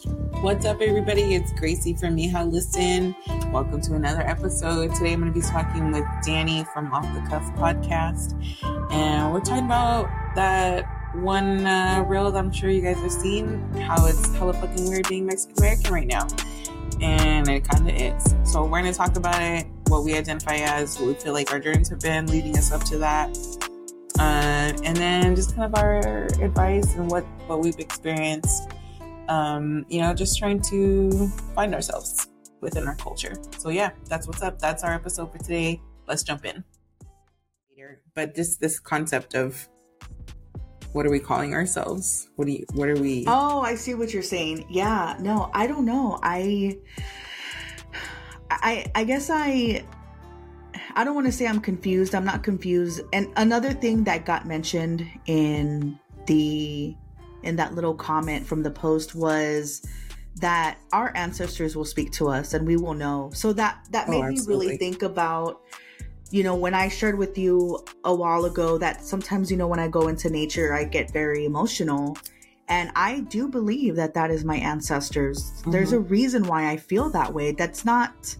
What's up, everybody? It's Gracie from Mija Listen. Welcome to another episode. Today I'm going to be talking with Danie from Off the Cuff podcast. And we're talking about that one uh, reel that I'm sure you guys have seen, how it's hella fucking weird being Mexican American right now. And it kind of is. So we're going to talk about it, what we identify as, what we feel like our journeys have been leading us up to that. Uh, and then just kind of our advice and what, what we've experienced um, you know, just trying to find ourselves within our culture. So yeah, that's what's up. That's our episode for today. Let's jump in. But this this concept of what are we calling ourselves? What do you what are we Oh, I see what you're saying. Yeah, no, I don't know. I I I guess I I don't want to say I'm confused. I'm not confused. And another thing that got mentioned in the in that little comment from the post was that our ancestors will speak to us and we will know. So that that oh, made me really think about you know when I shared with you a while ago that sometimes you know when I go into nature I get very emotional and I do believe that that is my ancestors. Mm-hmm. There's a reason why I feel that way. That's not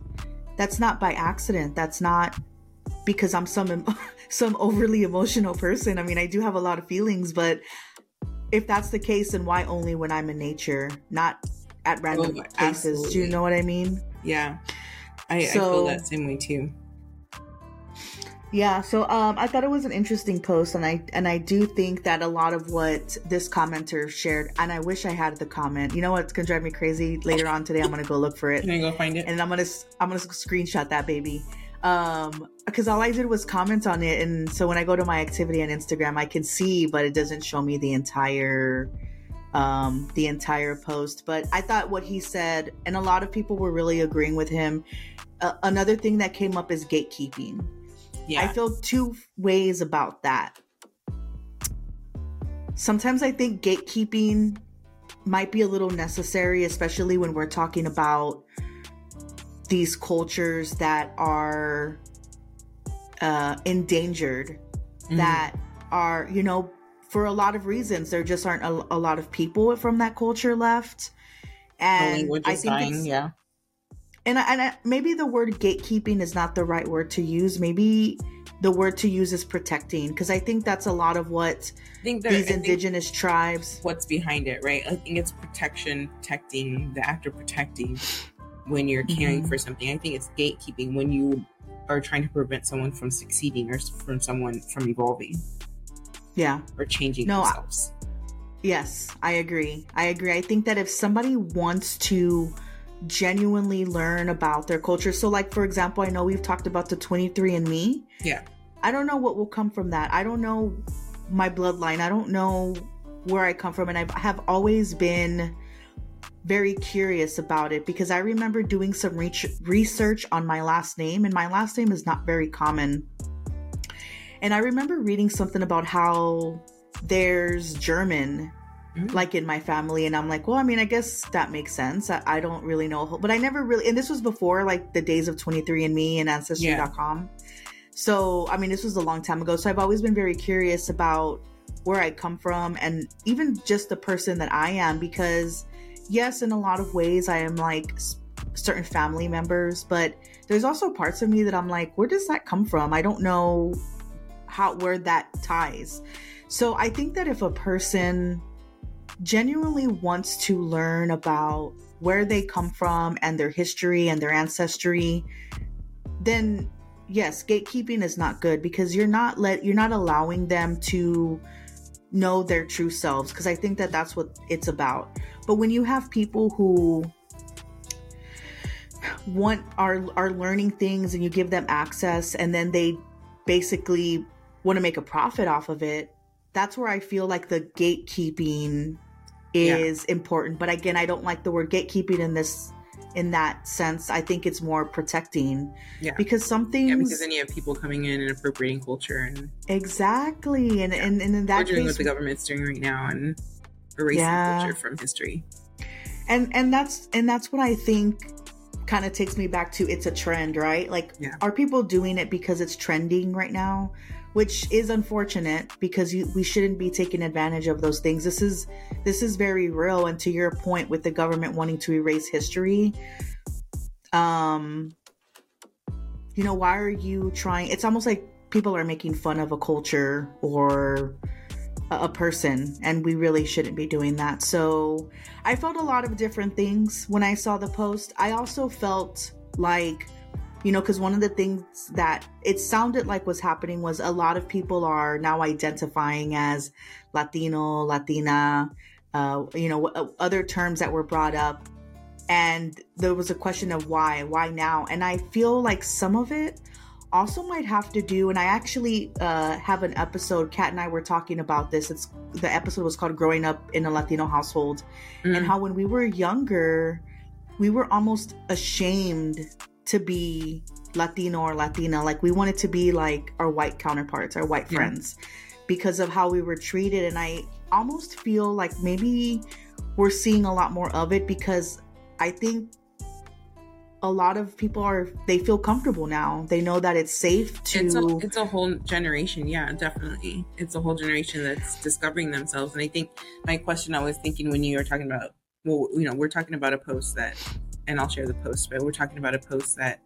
that's not by accident. That's not because I'm some some overly emotional person. I mean, I do have a lot of feelings, but if that's the case, then why only when I'm in nature, not at random oh, places? Absolutely. Do you know what I mean? Yeah, I, so, I feel that same way too. Yeah, so um, I thought it was an interesting post, and I and I do think that a lot of what this commenter shared, and I wish I had the comment. You know what's gonna drive me crazy later on today? I'm gonna go look for it. Can I go find it? And I'm gonna I'm gonna screenshot that baby um because all i did was comment on it and so when i go to my activity on instagram i can see but it doesn't show me the entire um the entire post. But i thought what he said and a lot of people were really agreeing with him. Uh, another thing that came up is gatekeeping. Yeah. i feel two ways about that. Sometimes i think gatekeeping might be a little necessary especially when we're talking about these cultures that are uh, endangered, mm-hmm. that are, you know, for a lot of reasons, there just aren't a, a lot of people from that culture left. And I think dying, yeah. And, and I, maybe the word gatekeeping is not the right word to use. Maybe the word to use is protecting because I think that's a lot of what these indigenous tribes. What's behind it, right? I think it's protection, protecting, the act of protecting when you're caring mm-hmm. for something. I think it's gatekeeping when you are trying to prevent someone from succeeding or from someone from evolving. Yeah. Or changing no, themselves. I, yes, I agree. I agree. I think that if somebody wants to genuinely learn about their culture, so like for example, I know we've talked about the 23andMe. Yeah. I don't know what will come from that. I don't know my bloodline. I don't know where I come from and I have always been very curious about it because I remember doing some re- research on my last name, and my last name is not very common. And I remember reading something about how there's German, mm-hmm. like in my family, and I'm like, well, I mean, I guess that makes sense. I, I, don't really know, but I never really, and this was before like the days of 23andMe and Ancestry.com. Yeah. So, I mean, this was a long time ago. So I've always been very curious about where I come from and even just the person that I am because yes, in a lot of ways, I am like certain family members, but there's also parts of me that I'm like, where does that come from? I don't know how where that ties. So I think that if a person genuinely wants to learn about where they come from and their history and their ancestry, then yes, gatekeeping is not good because you're not let you're not allowing them to know their true selves because I think that that's what it's about. But when you have people who want are are learning things and you give them access and then they basically want to make a profit off of it, that's where I feel like the gatekeeping is yeah. important. But again, I don't like the word gatekeeping in this in that sense. I think it's more protecting. Yeah. Because some things. Yeah, because then you have people coming in and appropriating culture and. Exactly. And, yeah. and, and in that We're doing case, what the government's doing right now and erasing yeah. culture from history. And and that's and that's what I think kind of takes me back to it's a trend, right? Like yeah. are people doing it because it's trending right now? which is unfortunate because you, we shouldn't be taking advantage of those things. This is this is very real, and to your point, with the government wanting to erase history, um, you know, why are you trying? It's almost like people are making fun of a culture or a person and we really shouldn't be doing that. So i felt a lot of different things when i saw the post. I also felt like you know because one of the things that it sounded like was happening was a lot of people are now identifying as latino latina uh, you know other terms that were brought up. And there was a question of why why now? And i feel like some of it also might have to do and i actually uh, have an episode kat and i were talking about this it's the episode was called growing up in a latino household mm. and how when we were younger we were almost ashamed to be latino or latina like we wanted to be like our white counterparts our white yeah. friends because of how we were treated and i almost feel like maybe we're seeing a lot more of it because i think a lot of people are they feel comfortable now. They know that it's safe to it's a, it's a whole generation, yeah, definitely. It's a whole generation that's discovering themselves. And I think my question I was thinking when you were talking about well, you know, we're talking about a post that and I'll share the post, but we're talking about a post that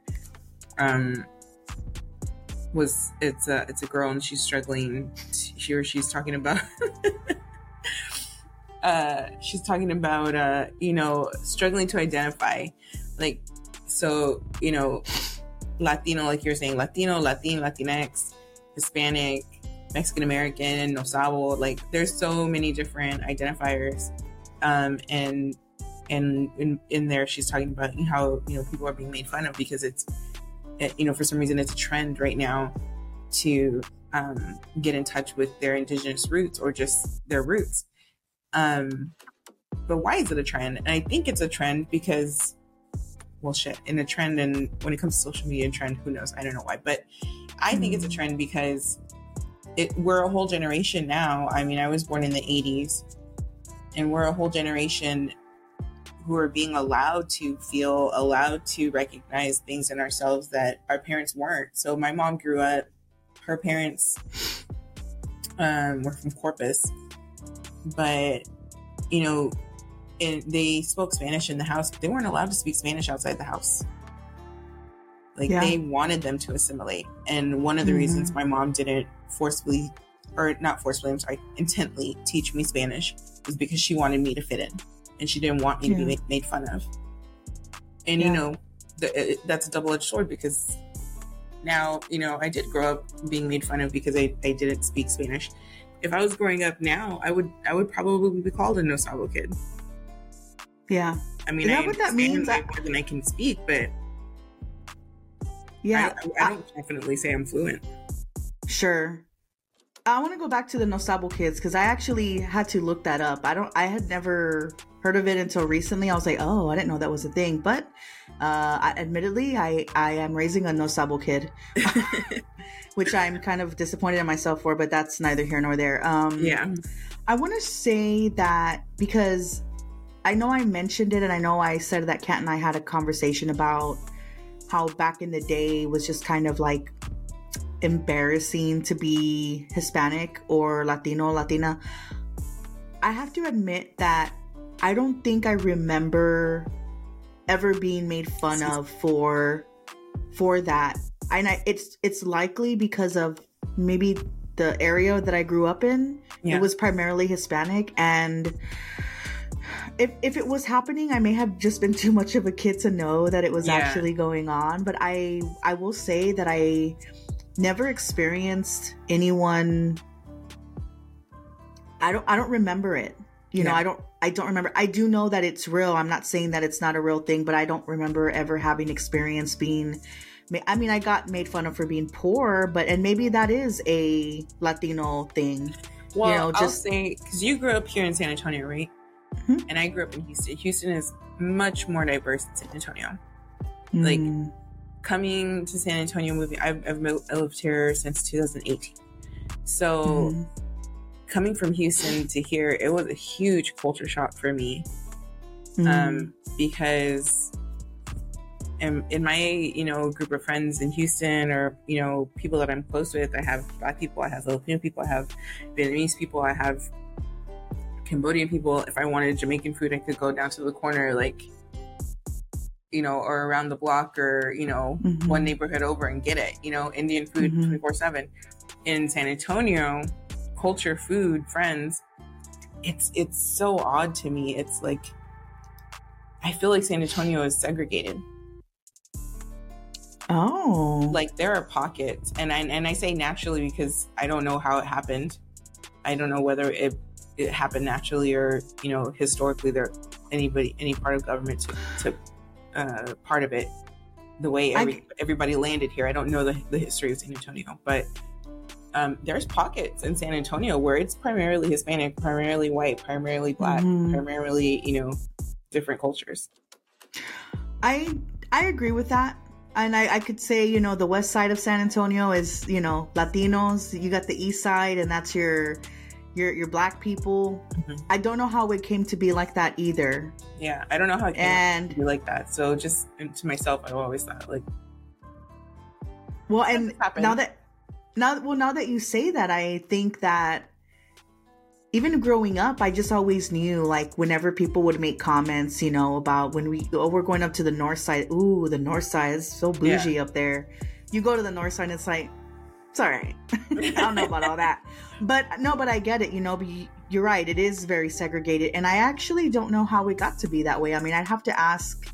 um was it's a it's a girl and she's struggling she or she's talking about uh she's talking about uh you know struggling to identify like so, you know, Latino, like you're saying, Latino, Latin, Latinx, Hispanic, Mexican American, No Sabo, like there's so many different identifiers. Um, and and in, in there she's talking about how you know people are being made fun of because it's it, you know for some reason it's a trend right now to um, get in touch with their indigenous roots or just their roots um, but why is it a trend and i think it's a trend because well shit in a trend and when it comes to social media trend who knows? I don't know why but i think it's a mm. trend because it we're a whole generation now. I mean i was born in the 80s and we're a whole generation who are being allowed to feel allowed to recognize things in ourselves that our parents weren't. So my mom grew up her parents um, were from corpus but you know and they spoke Spanish in the house, they weren't allowed to speak Spanish outside the house. Like yeah. they wanted them to assimilate. And one of the mm-hmm. reasons my mom didn't forcefully, or not forcefully, I'm sorry, intently teach me Spanish was because she wanted me to fit in and she didn't want me yeah. to be made, made, fun of. And, yeah. you know, the, it, that's a double edged sword because now, you know, I did grow up being made fun of because I, I didn't speak Spanish. If I was growing up now, I would I would probably be called a no sabo kid. Yeah. I mean, is that I what that means? I, more than I can speak, but yeah, I, I, I don't definitely say I'm fluent. Sure. I want to go back to the Nosabo kids because I actually had to look that up. I don't. I had never heard of it until recently. I was like, oh, I didn't know that was a thing. But uh, I, admittedly, I I am raising a Nosabo kid, which I'm kind of disappointed in myself for. But that's neither here nor there. Um, yeah. I want to say that because I know I mentioned it and I know I said that Kat and I had a conversation about how back in the day was just kind of like embarrassing to be Hispanic or Latino, Latina. I have to admit that I don't think I remember ever being made fun of for for that. And I, it's it's likely because of maybe the area that I grew up in. Yeah. It was primarily Hispanic and if if it was happening, I may have just been too much of a kid to know that it was yeah. actually going on. But I I will say that I never experienced anyone. I don't I don't remember it. You yeah. know, I don't I don't remember. I do know that it's real. I'm not saying that it's not a real thing, but I don't remember ever having experience being I mean, I got made fun of for being poor, but and maybe that is a Latino thing. Well, you know, just I'll say because you grew up here in San Antonio, right? Mm-hmm. And I grew up in Houston. Houston is much more diverse than San Antonio. Mm. Like coming to San Antonio, moving, I've, I've lived here since 2018. So mm. coming from Houston to here, it was a huge culture shock for me. Mm. Um, because in, in my you know group of friends in Houston or you know people that I'm close with, I have black people, I have Filipino people, I have Vietnamese people, I have Cambodian people. If I wanted Jamaican food, I could go down to the corner, like you know, or around the block, or you know, Mhm. one neighborhood over and get it. You know, Indian food Mhm. twenty four seven. In San Antonio, culture, food, friends. It's it's so odd to me. It's like I feel like San Antonio is segregated Oh. like there are pockets and I, and I say naturally because I don't know how it happened. I don't know whether it it happened naturally or you know historically there anybody any part of government took, took uh, part of it the way I- every, everybody landed here. I don't know the, the history of San Antonio, but um, there's pockets in San Antonio where it's primarily Hispanic, primarily white, primarily black, Mhm. primarily you know different cultures. I I agree with that. And I, I could say, you know, the west side of San Antonio is, you know, Latinos. You got the east side, and that's your your your black people. Mhm. I don't know how it came to be like that either. Yeah, I don't know how it came And to be like that. So just to myself, I've always thought like well, and now that now well now that you say that, I think that even growing up, I just always knew like whenever people would make comments, you know, about when we oh we're going up to the north side. Ooh, the north side is so bougie up there. You go to the north side, and it's like it's all right. I don't know about all that, but no, but I get it. You know, you're right. It is very segregated, and I actually don't know how it got to be that way. I mean, I'd have to ask.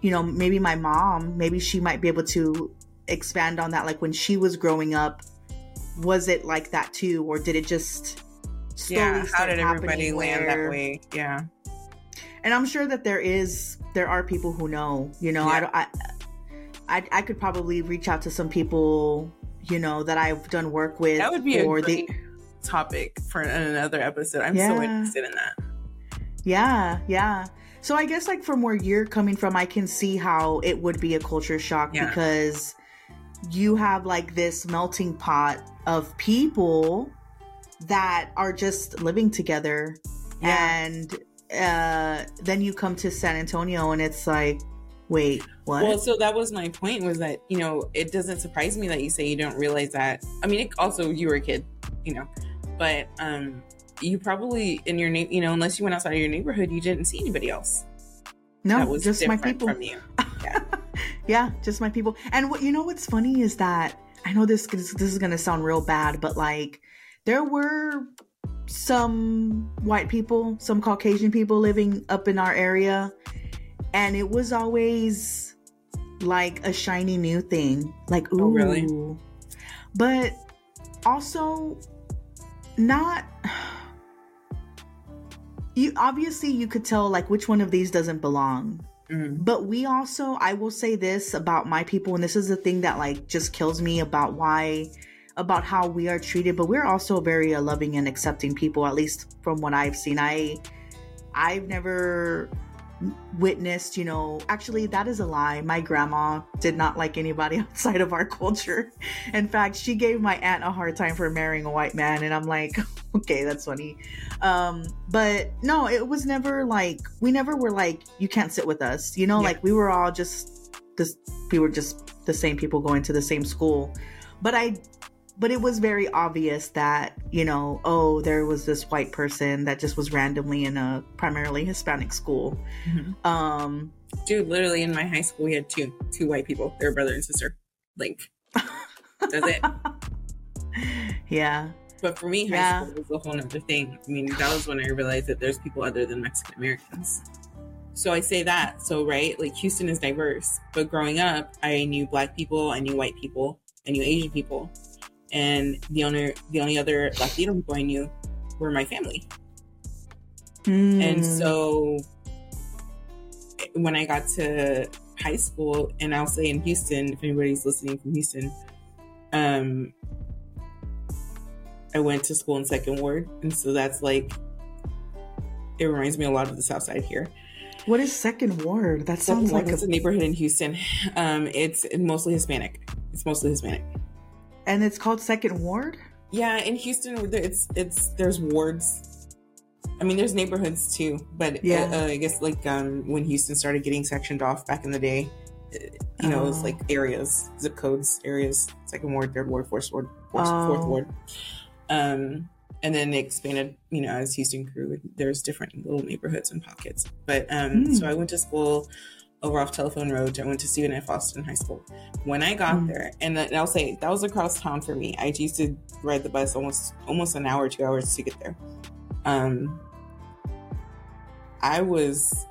You know, maybe my mom. Maybe she might be able to expand on that. Like when she was growing up, was it like that too, or did it just slowly yeah how did everybody land that way yeah and i'm sure that there is there are people who know you know i Yeah. don't I, I i could probably reach out to some people you know that i've done work with that would be a great they topic for another episode i'm so Yeah. interested in that yeah yeah so i guess like from where you're coming from i can see how it would be a culture shock Yeah. because you have like this melting pot of people that are just living together yeah and uh then you come to san antonio and it's like wait what? Well so that was my point was that you know it doesn't surprise me that you say you don't realize that. I mean it, also you were a kid you know but um you probably in your name you know unless you went outside of your neighborhood you didn't see anybody else. No just my people. from you. Yeah. Just my people. And what you know what's funny is that i know this this is gonna sound real bad but like there were some white people some caucasian people living up in our area and it was always like a shiny new thing like ooh Oh, really? but also not you obviously you could tell like which one of these doesn't belong Mhm. but we also i will say this about my people and this is the thing that like just kills me about why about how we are treated but we're also very uh, loving and accepting people at least from what i've seen i i've never witnessed you know actually that is a lie. My grandma did not like anybody outside of our culture. In fact she gave my aunt a hard time for marrying a white man and i'm like okay that's funny. Um but no it was never like we never were like you can't sit with us you know? Yeah. like we were all just this we were just the same people going to the same school. But i but it was very obvious that you know oh there was this white person that just was randomly in a primarily hispanic school Mhm. um dude literally in my high school we had two two white people they were brother and sister link that's it yeah But for me, high Yeah. school was a whole nother thing. I mean, that was when I realized that there's people other than Mexican Americans. So I say that. So, right, like Houston is diverse. But growing up, I knew black people, I knew white people, I knew Asian people. And the only the only other Latino people I knew were my family. And Mm. so when I got to high school, and I'll say in Houston, if anybody's listening from Houston, um, I went to school in Second Ward, and so that's like it reminds me a lot of the South Side here. what is second ward that sounds like it's a a neighborhood in Houston. Um, it's mostly Hispanic. It's mostly Hispanic. And it's called second ward Yeah, in Houston, it's it's there's wards. I mean, there's neighborhoods too, but Yeah. uh, I guess like um, when Houston started getting sectioned off back in the day, you know, it's Oh. like areas, zip codes, areas, second ward, third ward, fourth ward, fourth, fourth Oh. ward. Um, and then they expanded, you know, as Houston grew, there's different little neighborhoods and pockets. But um, Mm. so I went to school over off Telephone Road. I went to Stephen F. Austin High School. When I got Mm. there, and, then I'll say that was across town for me. I used to ride the bus almost almost an hour, two hours to get there. Um, I was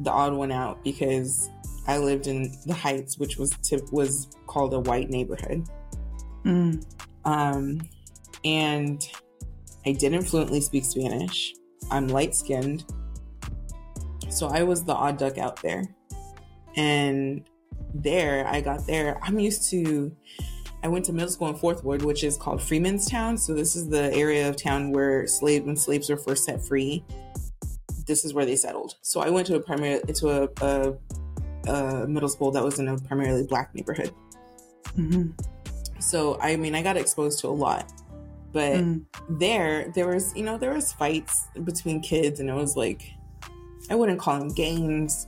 the odd one out because I lived in the Heights, which was tip, was called a white neighborhood, Mm. um, and I didn't fluently speak Spanish. I'm light skinned, so I was the odd duck out there. And there, I got there. I'm used to. I went to middle school in Fourth Ward, which is called Freedmen's Town. So this is the area of town where slave when slaves were first set free. This is where they settled. So I went to a primary to a, a, a middle school that was in a primarily black neighborhood. Mhm. So I mean, I got exposed to a lot, but Mm. there, there was you know there was fights between kids, and it was like I wouldn't call them games,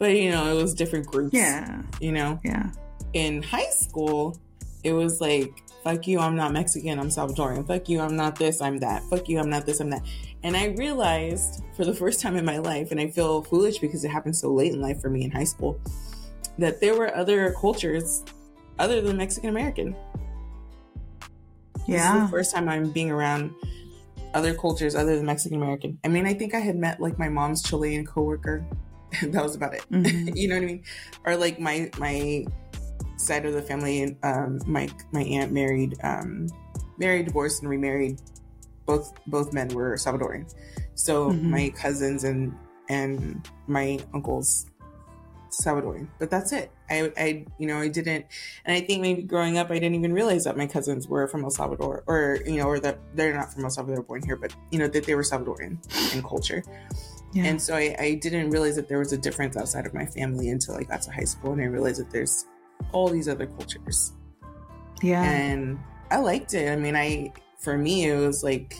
but you know it was different groups. Yeah. you know Yeah. in high school, it was like, fuck you, I'm not Mexican, I'm Salvadorian. Fuck you, I'm not this, I'm that. Fuck you, I'm not this, I'm that. And I realized for the first time in my life, and I feel foolish because it happened so late in life for me in high school, that there were other cultures other than Mexican American. Yeah. This is the Yeah. first time I'm being around other cultures other than Mexican American. I mean, I think I had met like my mom's Chilean coworker. that was about it. Mhm. you know what I mean? Or like my my side of the family, and um, my my aunt married, um, married, divorced, and remarried. Both both men were Salvadorian. So Mhm. my cousins and and my uncles Salvadorian, but that's it. I, I, you know, I didn't, and I think maybe growing up, I didn't even realize that my cousins were from El Salvador, or you know, or that they're not from El Salvador, born here, but you know, that they were Salvadorian in culture. Yeah. And so I, I didn't realize that there was a difference outside of my family until I got to high school, and I realized that there's all these other cultures, yeah. and I liked it. I mean, I, for me, it was like,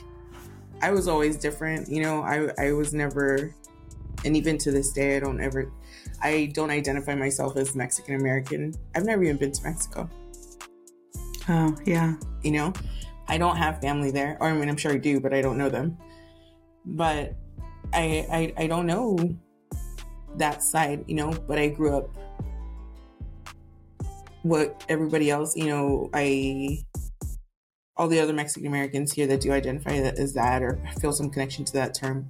I was always different. You know, I, I was never, and even to this day, I don't ever, I don't identify myself as Mexican American. I've never even been to Mexico. oh, yeah. You know, I don't have family there, or I mean, I'm sure I do, but I don't know them. But I, I, I don't know that side, you know. But I grew up what everybody else, you know. I all the other Mexican Americans here that do identify as that or feel some connection to that term.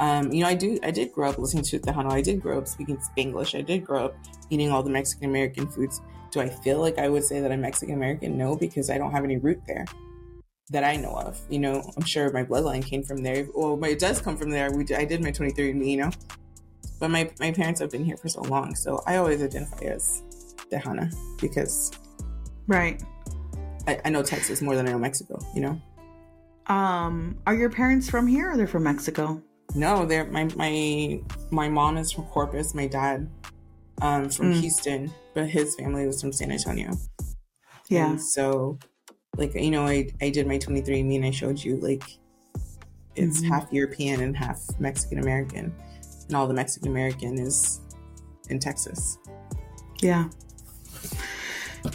Um, you know, I do. I did grow up listening to Tejano. I did grow up speaking Spanglish. I did grow up eating all the Mexican American foods. Do I feel like I would say that I'm Mexican American? No, because I don't have any root there that I know of. You know, I'm sure my bloodline came from there. Well, my- it does come from there. We, I did my 23andMe, you know, but my my parents have been here for so long, so I always identify as Tejana because Right. I, I know Texas more than I know Mexico. You know. Um, are your parents from here or they're from Mexico? No, they're my my my mom is from Corpus. My dad, um, from Mm. Houston, but his family was from San Antonio. Yeah. And so, like you know, I I did my 23andMe and I showed you like it's Mhm. half European and half Mexican American, and all the Mexican American is in Texas. Yeah.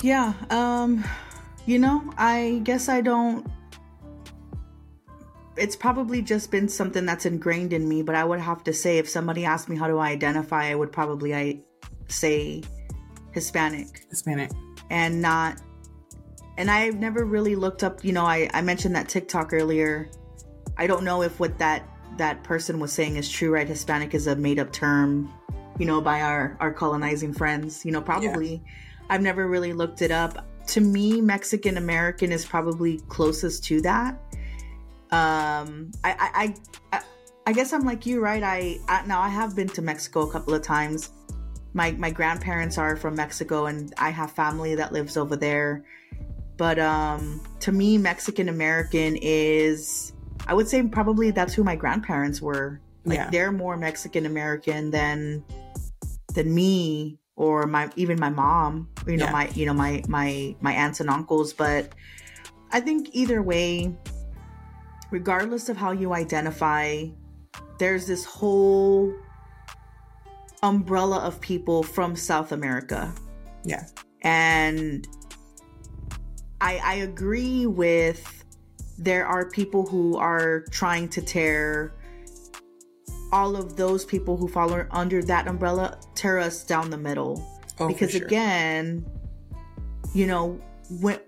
Yeah. Um, you know, I guess I don't. It's probably just been something that's ingrained in me, but I would have to say if somebody asked me how do I identify, I would probably I say Hispanic Hispanic. and not and I've never really looked up, you know, I, I mentioned that TikTok earlier. I don't know if what that that person was saying is true, right? Hispanic is a made up term, you know, by our our colonizing friends. You know, probably I've never really looked it up. To me, Mexican American is probably closest to that. Um I I, I, I I guess I'm like you, right? I, I now I have been to Mexico a couple of times. My my grandparents are from Mexico, and I have family that lives over there. But um, to me, Mexican American is I would say probably that's who my grandparents were. Like Yeah. they're more Mexican American than than me or my even my mom. You know Yeah. my you know my my my aunts and uncles. But I think either way, regardless of how you identify, there's this whole umbrella of people from South America. Yeah. And I I agree with there are people who are trying to tear all of those people who fall under that umbrella tear us down the middle. Oh, because sure. again, you know, when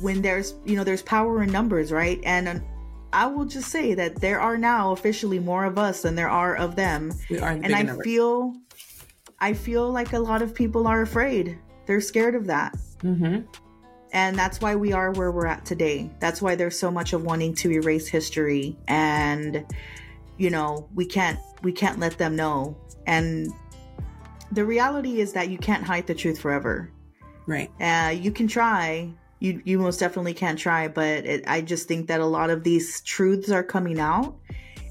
when there's you know there's power in numbers, right? And uh, I will just say that there are now officially more of us than there are of them, we are and I bigger number. feel, I feel like a lot of people are afraid. They're scared of that. mm-hmm. And that's why we are where we're at today. That's why there's so much of wanting to erase history and you know, we can't we can't let them know. And the reality is that you can't hide the truth forever. Right. Uh, you can try. You you most definitely can try, but it, I just think that a lot of these truths are coming out,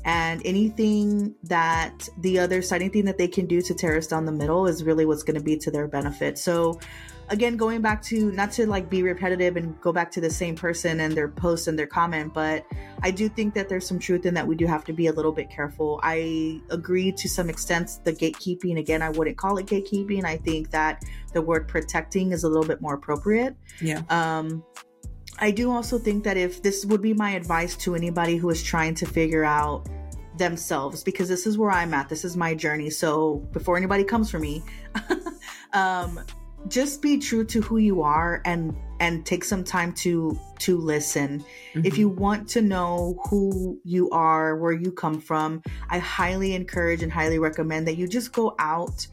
and anything that the other side, anything that they can do to tear us down the middle, is really what's going to be to their benefit. So, again, going back to not to like be repetitive and go back to the same person and their post and their comment, but I do think that there's some truth in that we do have to be a little bit careful. I agree to some extent the gatekeeping. Again, I wouldn't call it gatekeeping. I think that the word protecting is a little bit more appropriate. Yeah. Um, I do also think that if this would be my advice to anybody who is trying to figure out themselves, because this is where I'm at, this is my journey. So before anybody comes for me, um, just be true to who you are and and take some time to to listen. If Mhm. you want to know who you are where you come from i highly encourage and highly recommend that you just go out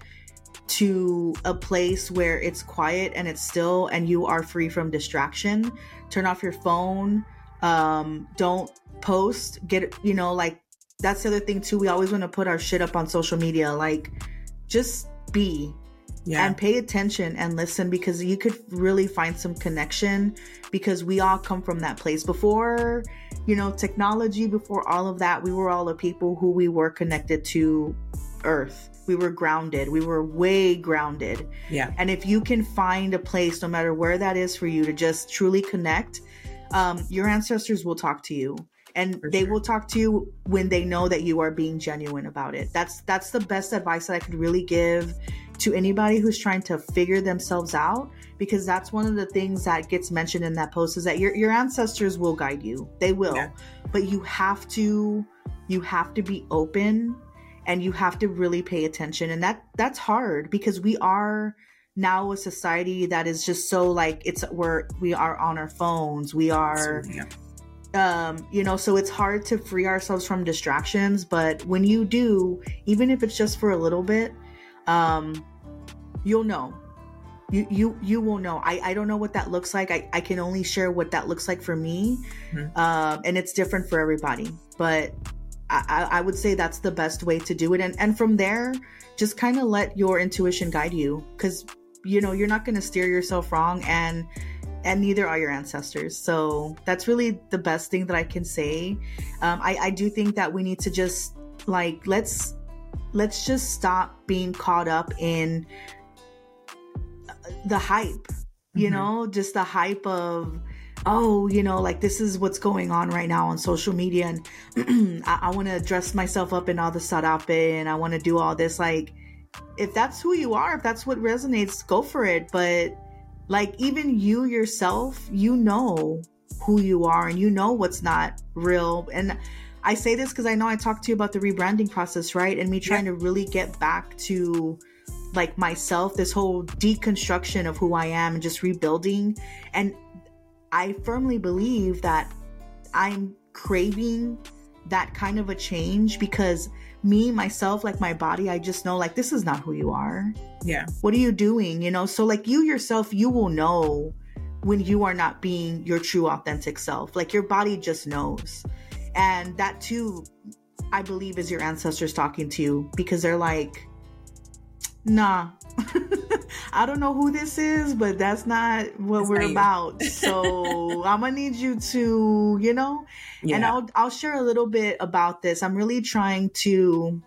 to a place where it's quiet and it's still and you are free from distraction. Turn off your phone. Um don't post. Get you know like that's the other thing too. We always want to put our shit up on social media. Like just be yeah. and pay attention and listen because you could really find some connection because we all come from that place before you know technology before all of that we were all the people who we were connected to earth we were grounded we were way grounded yeah. and if you can find a place no matter where that is for you to just truly connect um, your ancestors will talk to you and For they sure. will talk to you when they know that you are being genuine about it that's that's the best advice that i could really give to anybody who's trying to figure themselves out because that's one of the things that gets mentioned in that post is that your, your ancestors will guide you. They will. Yeah. but you have to you have to be open and you have to really pay attention. And that that's hard because we are now a society that is just so like it's we're we are on our phones. We are yeah. um you know so it's hard to free ourselves from distractions. But when you do even if it's just for a little bit um you'll know. You you you will know. I i don't know what that looks like. I i can only share what that looks like for me. Mhm. um and it's different for everybody. But I, I I would say that's the best way to do it. And and from there just kind of let your intuition guide you. Because you know you're not going to steer yourself wrong and and neither are your ancestors. So that's really the best thing that i can say. Um, I, I do think that we need to just like let's let's just stop being caught up in the hype you Mhm. know just the hype of oh you know like this is what's going on right now on social media and i, I want to dress myself up in all the sarape and i want to do all this like if that's who you are if that's what resonates go for it but like even you yourself you know who you are and you know what's not real and i say this because i know i talked to you about the rebranding process right? And me trying to really get back to like myself this whole deconstruction of who i am and just rebuilding. And i firmly believe that i'm craving that kind of a change because me myself like my body i just know like this is not who you are. Yeah. what are you doing you know? So like you yourself you will know when you are not being your true authentic self. Like your body just knows and that too i believe is your ancestors talking to you because they're like nah i don't know who this is but that's not what we're not about so i'm gonna need you to you know Yeah. and I'll I'll share a little bit about this. I'm really trying to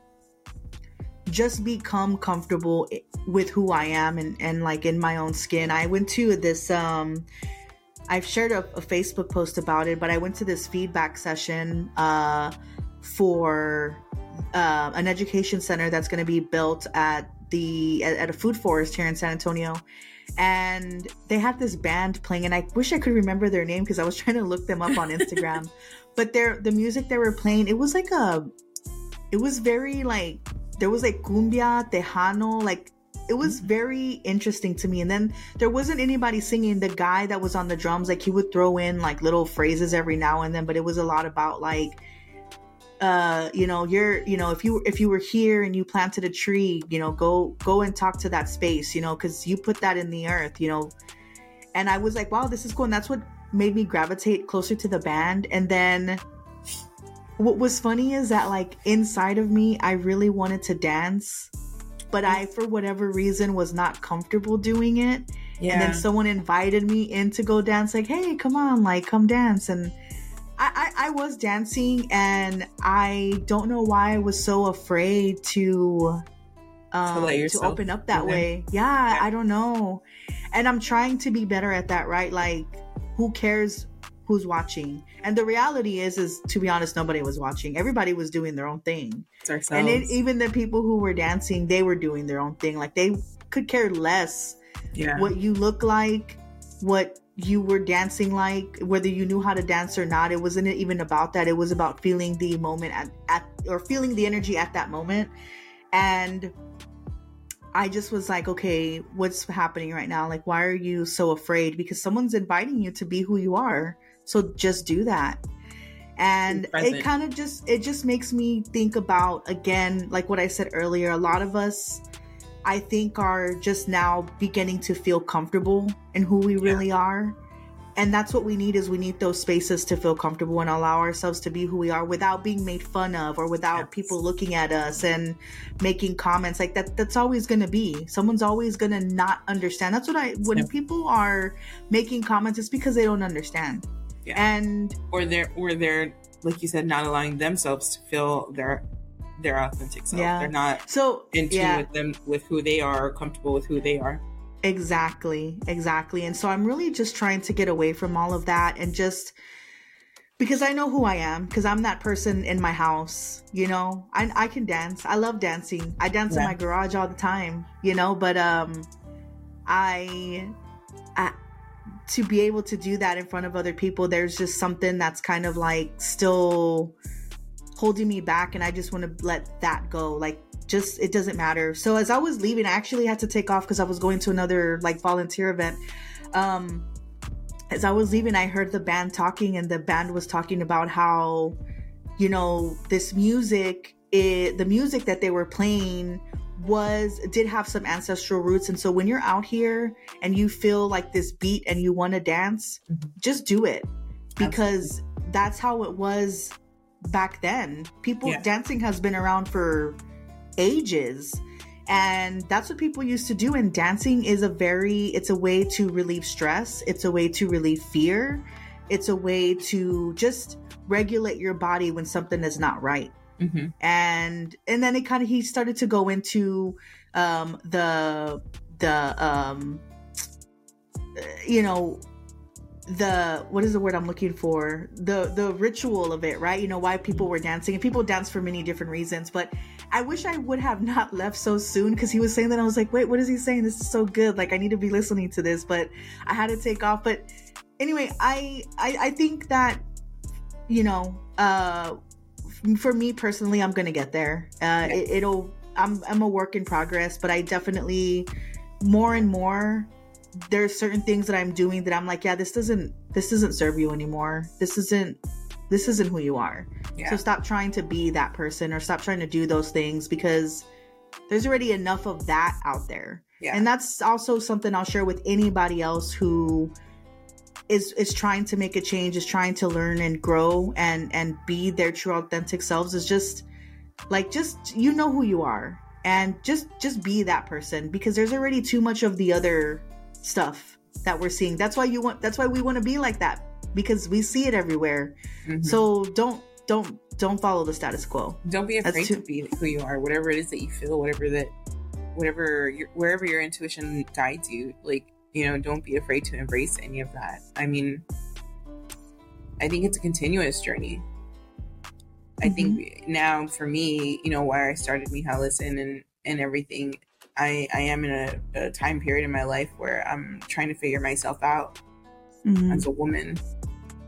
just become comfortable with who I am and and like in my own skin. I went to this um I've shared a, a Facebook post about it, but I went to this feedback session uh for uh, an education center that's going to be built at the at, at a food forest here in San Antonio, and they had this band playing, and I wish I could remember their name because I was trying to look them up on Instagram. but their the music they were playing, it was like a, it was very like there was like cumbia, tejano, like it was mm-hmm. very interesting to me. And then there wasn't anybody singing. The guy that was on the drums, like he would throw in like little phrases every now and then, but it was a lot about like uh you know you're you know if you if you were here and you planted a tree you know go go and talk to that space you know because you put that in the earth you know and i was like wow this is cool and that's what made me gravitate closer to the band and then what was funny is that like inside of me i really wanted to dance but i for whatever reason was not comfortable doing it yeah. and then someone invited me in to go dance like hey come on like come dance and I, I, I was dancing and I don't know why I was so afraid to um, to, to open up that way. Yeah, yeah, I don't know. And I'm trying to be better at that, right? Like, who cares who's watching? And the reality is, is to be honest, nobody was watching. Everybody was doing their own thing. And it, even the people who were dancing, they were doing their own thing. Like they could care less yeah. what you look like, what you were dancing like whether you knew how to dance or not it wasn't even about that it was about feeling the moment at, at or feeling the energy at that moment and i just was like okay what's happening right now like why are you so afraid because someone's inviting you to be who you are so just do that and it kind of just it just makes me think about again like what i said earlier a lot of us I think are just now beginning to feel comfortable in who we really yeah. are. And that's what we need is we need those spaces to feel comfortable and allow ourselves to be who we are without being made fun of or without yes. people looking at us and making comments like that that's always going to be. Someone's always going to not understand. That's what I when yeah. people are making comments it's because they don't understand. Yeah. And or they're or they're like you said not allowing themselves to feel their their authentic self. Yeah. They're not so in tune yeah. with them with who they are, comfortable with who they are. Exactly, exactly. And so I'm really just trying to get away from all of that and just because I know who I am, because I'm that person in my house, you know. I I can dance. I love dancing. I dance yeah. in my garage all the time, you know, but um I I to be able to do that in front of other people, there's just something that's kind of like still holding me back and I just want to let that go. Like just it doesn't matter. So as I was leaving, I actually had to take off because I was going to another like volunteer event. Um as I was leaving, I heard the band talking and the band was talking about how you know, this music it, the music that they were playing was did have some ancestral roots and so when you're out here and you feel like this beat and you want to dance mm-hmm. just do it because Absolutely. that's how it was back then. People yeah. dancing has been around for ages. And that's what people used to do. And dancing is a very, it's a way to relieve stress. It's a way to relieve fear. It's a way to just regulate your body when something is not right. Mm-hmm. And, and then it kind of, he started to go into, um, the, the, um, you know, the what is the word I'm looking for? The the ritual of it, right? You know why people were dancing, and people dance for many different reasons. But I wish I would have not left so soon because he was saying that I was like, wait, what is he saying? This is so good. Like I need to be listening to this, but I had to take off. But anyway, I I, I think that you know, uh, for me personally, I'm gonna get there. Uh, it, it'll. I'm I'm a work in progress, but I definitely more and more there's certain things that I'm doing that I'm like, yeah, this doesn't this doesn't serve you anymore. This isn't this isn't who you are. Yeah. So stop trying to be that person or stop trying to do those things because there's already enough of that out there. Yeah. And that's also something I'll share with anybody else who is is trying to make a change, is trying to learn and grow and and be their true authentic selves is just like just you know who you are and just just be that person because there's already too much of the other stuff that we're seeing. That's why you want that's why we want to be like that because we see it everywhere. Mm-hmm. So don't don't don't follow the status quo. Don't be afraid too- to be who you are, whatever it is that you feel, whatever that whatever your, wherever your intuition guides you. Like, you know, don't be afraid to embrace any of that. I mean, I think it's a continuous journey. I mm-hmm. think now for me, you know, why I started Mija Listen and and everything I I am in a, a time period in my life where I'm trying to figure myself out Mhm. as a woman.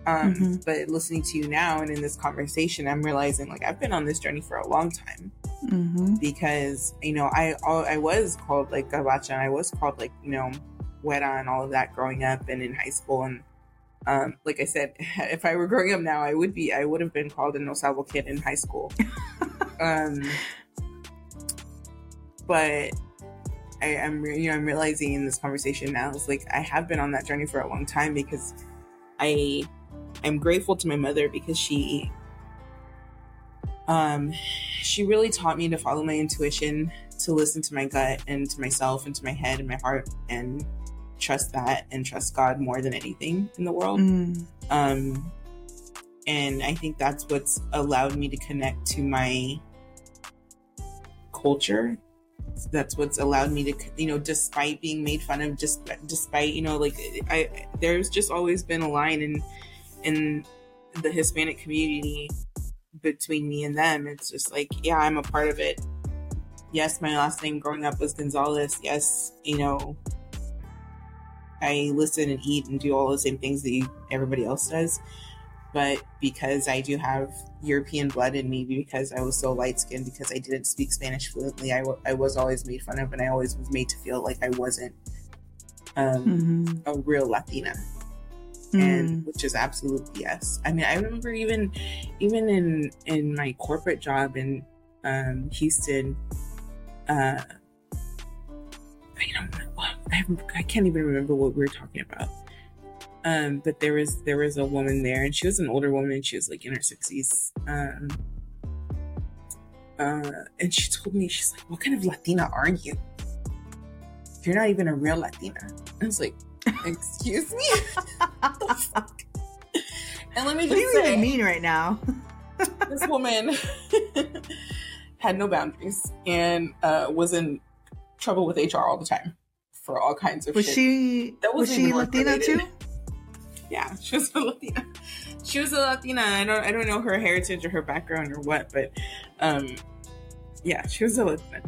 Um, Mhm. But listening to you now and in this conversation, I'm realizing like I've been on this journey for a long time Mhm. because you know I all, I was called like gabacha, I was called like you know güera and all of that growing up and in high school and um, like I said, if I were growing up now, I would be I would have been called a No Sabo kid in high school. um, but I, I'm re- you know I'm realizing in this conversation now it's like I have been on that journey for a long time because I I'm grateful to my mother because she um she really taught me to follow my intuition to listen to my gut and to myself and to my head and my heart and trust that and trust God more than anything in the world. Mm. um and i think that's what's allowed me to connect to my culture. That's what's allowed me to you know despite being made fun of just despite you know like i there's just always been a line in in the hispanic community between me and them. It's just like yeah i'm a part of it. Yes my last name growing up was gonzalez. Yes you know I listen and eat and do all the same things that you, everybody else does. But because I do have European blood in me, because I was so light skinned, because I didn't speak Spanish fluently, I, w- I was always made fun of and I always was made to feel like I wasn't um, Mhm. a real Latina. Mm. And which is absolute BS. I mean, I remember even even in in my corporate job in um, Houston, uh, I don't know. I, I can't even remember what we were talking about. Um, but there was there was a woman there, and she was an older woman. She was like in her sixties. Um, uh, and she told me, she's like, "What kind of Latina are you? You're not even a real Latina." I was like, "Excuse me." What the fuck? And let me What do just you say, even mean right now? this woman had no boundaries and uh, was in trouble with HR all the time for all kinds of Was shit. she That was she Latina related. too? yeah, she was a Latina. She was a Latina. I don't I don't know her heritage or her background or what, but um yeah, she was a Latina.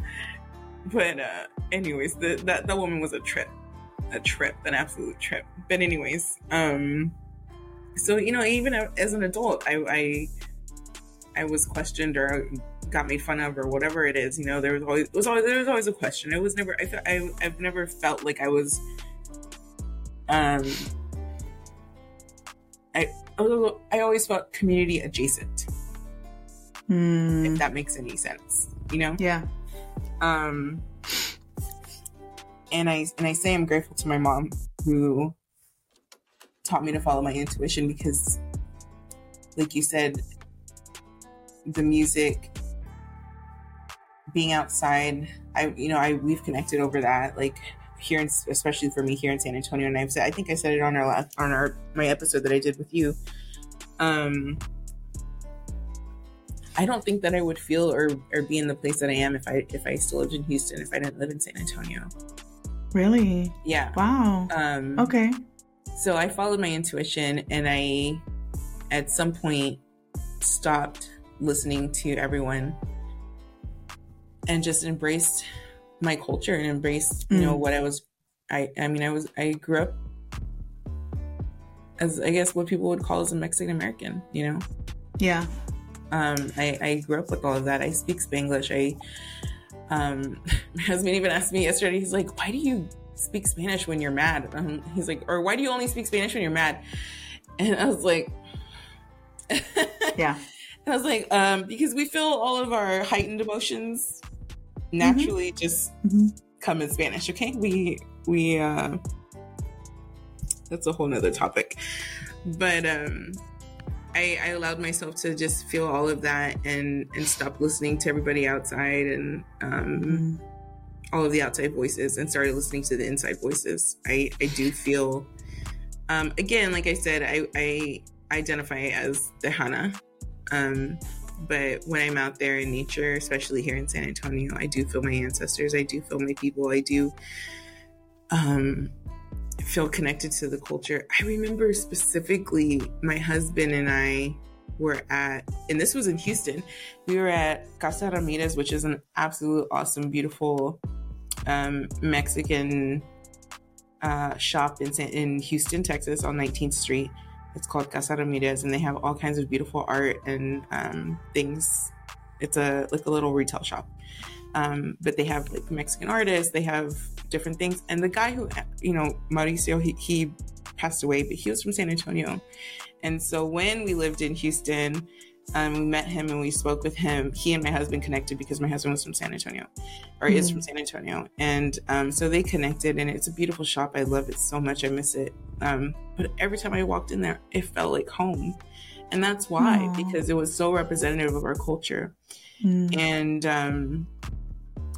But uh anyways, the that that woman was a trip. A trip, an absolute trip. But anyways, um so you know, even as an adult, I I I was questioned or got made fun of or whatever it is. You know, there was always it was always there was always a question. It was never I I I've never felt like I was um I I I always felt community adjacent Mm. if that makes any sense. You know, Yeah. um and I and I say I'm grateful to my mom who taught me to follow my intuition because like you said the music being outside I you know I we've connected over that like here in, especially for me here in San Antonio and I've said I think I said it on our last on our my episode that I did with you um I don't think that I would feel or, or be in the place that I am if I if I still lived in Houston if I didn't live in San Antonio. Really? Yeah. Wow. Um Okay. so I followed my intuition and I at some point stopped listening to everyone and just embraced my culture and embraced, you know, Mm. what I was I I mean I was I grew up as I guess what people would call as a Mexican American, you know. Yeah. Um, I, I grew up with all of that. I speak Spanglish. I, um, my husband even asked me yesterday. He's like, "Why do you speak Spanish when you're mad?" Um, he's like, "Or why do you only speak Spanish when you're mad?" And I was like, Yeah. I was like, um, because we feel all of our heightened emotions naturally just Mhm. come in Spanish. Okay, we we uh, that's a whole nother topic, but um, I, I allowed myself to just feel all of that and and stop listening to everybody outside and um, Mm. all of the outside voices and started listening to the inside voices. I I do feel, um, again, like I said, I I identify as Tejana. Um, but when I'm out there in nature, especially here in San Antonio, I do feel my ancestors. I do feel my people. I do um, feel connected to the culture. I remember specifically my husband and I were at, and this was in Houston. We were at Casa Ramirez, which is an absolute awesome, beautiful um, Mexican uh, shop in San- in Houston, Texas, on 19th Street. It's called Casa Ramirez, and they have all kinds of beautiful art and um, things. It's a like a little retail shop, um, but they have like Mexican artists. They have different things. And the guy who, you know, Mauricio, he, he passed away, but he was from San Antonio, and so when we lived in Houston, um, we met him and we spoke with him. He and my husband connected because my husband was from San Antonio, or mm-hmm. is from San Antonio, and um, so they connected. And it's a beautiful shop. I love it so much. I miss it. Um, but every time I walked in there, it felt like home, and that's why Aww. because it was so representative of our culture. Mm. And um,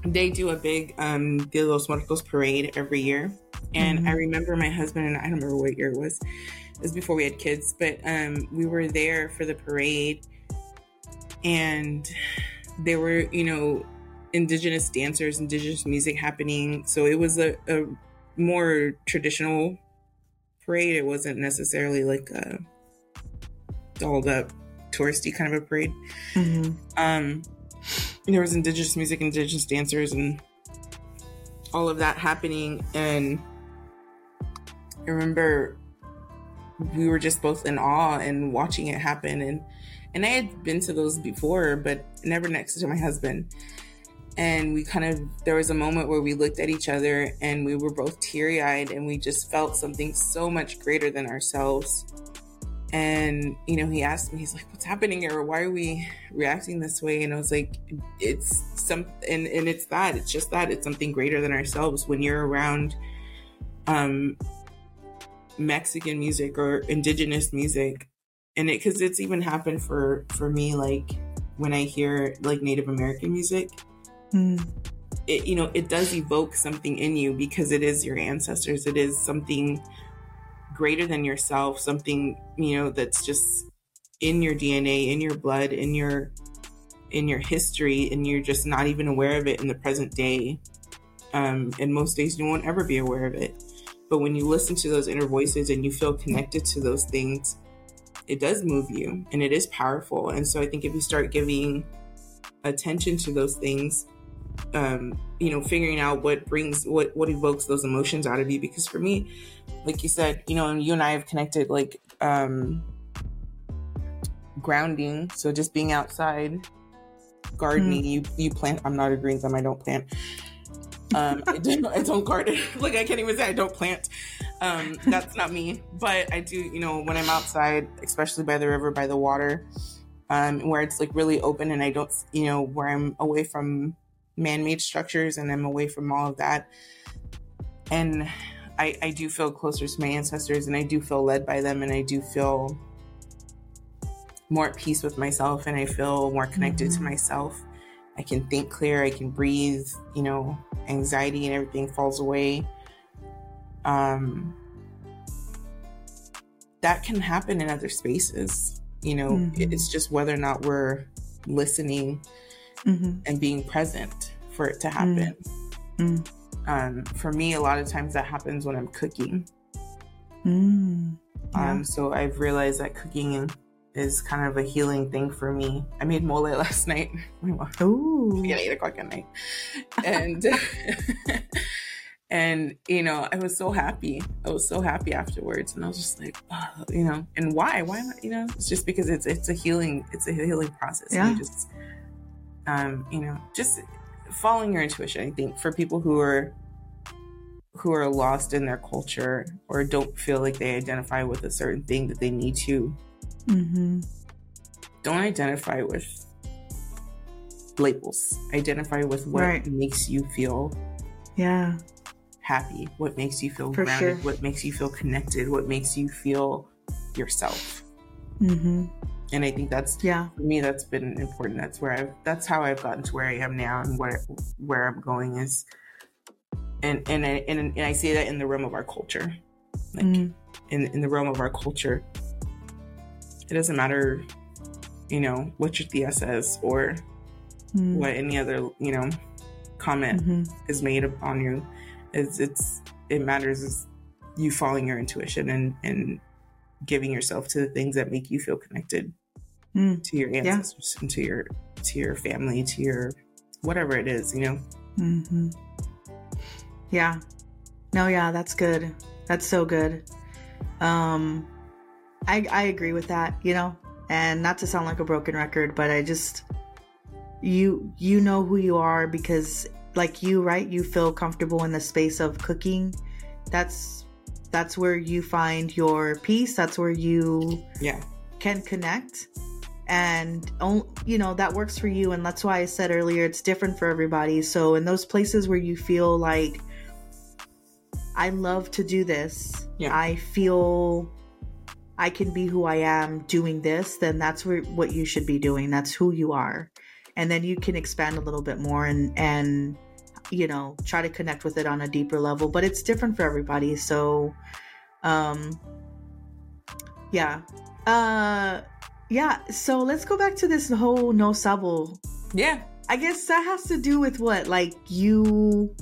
they do a big um, Dia de los Muertos parade every year. And mm-hmm. I remember my husband and I, I don't remember what year it was. It was before we had kids, but um, we were there for the parade and there were you know indigenous dancers indigenous music happening. So it was a, a more traditional parade. It wasn't necessarily like a dolled up touristy kind of a parade. Mm-hmm. um there was indigenous music indigenous dancers and all of that happening. And i remember we were just both in awe and watching it happen. And and I had been to those before, but never next to my husband. And we kind of, there was a moment where we looked at each other and we were both teary eyed and we just felt something so much greater than ourselves. And, you know, he asked me, he's like, what's happening here? Why are we reacting this way? And I was like, it's some, and, and it's that, it's just that, it's something greater than ourselves. When you're around, um, Mexican music or indigenous music, and it because it's even happened for for me like when i hear like native american music mm. it you know it does evoke something in you because it is your ancestors. It is something greater than yourself something you know that's just in your dna in your blood in your in your history and you're just not even aware of it in the present day. Um, and most days you won't ever be aware of it. But when you listen to those inner voices and you feel connected to those things it does move you and it is powerful. And so I think if you start giving attention to those things, um, you know, figuring out what brings what what evokes those emotions out of you. Because for me, like you said, you know, and you and I have connected like um grounding. So just being outside, gardening, mm. you you plant. I'm not a green thumb. I don't plant. Um, I don't, I don't garden. like I can't even say I don't plant. Um, that's not me. But I do, you know, when I'm outside, especially by the river, by the water, um, where it's like really open and I don't, you know, where I'm away from man-made structures and I'm away from all of that. And I, I do feel closer to my ancestors and I do feel led by them and I do feel more at peace with myself and I feel more connected mm-hmm. to myself. I can think clear, I can breathe, you know, anxiety and everything falls away. Um, that can happen in other spaces. You know, mm-hmm. it's just whether or not we're listening mm-hmm. and being present for it to happen. Mm-hmm. Um, for me, a lot of times that happens when I'm cooking. Mm. Yeah. Um, so I've realized that cooking is kind of a healing thing for me. I made mole last night. Ooh. At eight o'clock at night. And and you know, I was so happy. I was so happy afterwards. And I was just like, oh, you know, and why? Why not you know, it's just because it's it's a healing, it's a healing process. Yeah. You just um, you know, just following your intuition, I think, for people who are who are lost in their culture or don't feel like they identify with a certain thing that they need to Mm-hmm. Don't identify with labels. Identify with what right. makes you feel yeah happy, what makes you feel For grounded, sure. what makes you feel connected, what makes you feel yourself. Mm-hmm. And I think that's yeah for me that's been important. That's where I've that's how I've gotten to where I am now and where where I'm going is and and I, and, and I see that in the realm of our culture, like mm. in in the realm of our culture, it doesn't matter, you know, what your tía says or mm. what any other, you know, comment mm-hmm. is made upon you. It's, it's it matters is you following your intuition and and giving yourself to the things that make you feel connected mm. to your ancestors yeah. and to your to your family to your whatever it is you know mm-hmm. Yeah. No, yeah, that's good. That's so good. Um I I agree with that, you know. And not to sound like a broken record, but I just you you know who you are because like you, right? You feel comfortable in the space of cooking. That's that's where you find your peace. That's where you Yeah. can connect and you know that works for you and that's why i said earlier it's different for everybody so in those places where you feel like i love to do this Yeah. i feel i can be who i am doing this then that's where, what you should be doing that's who you are and then you can expand a little bit more and and you know try to connect with it on a deeper level but it's different for everybody so um yeah uh yeah so let's go back to this whole no sabo Yeah. i guess that has to do with what like you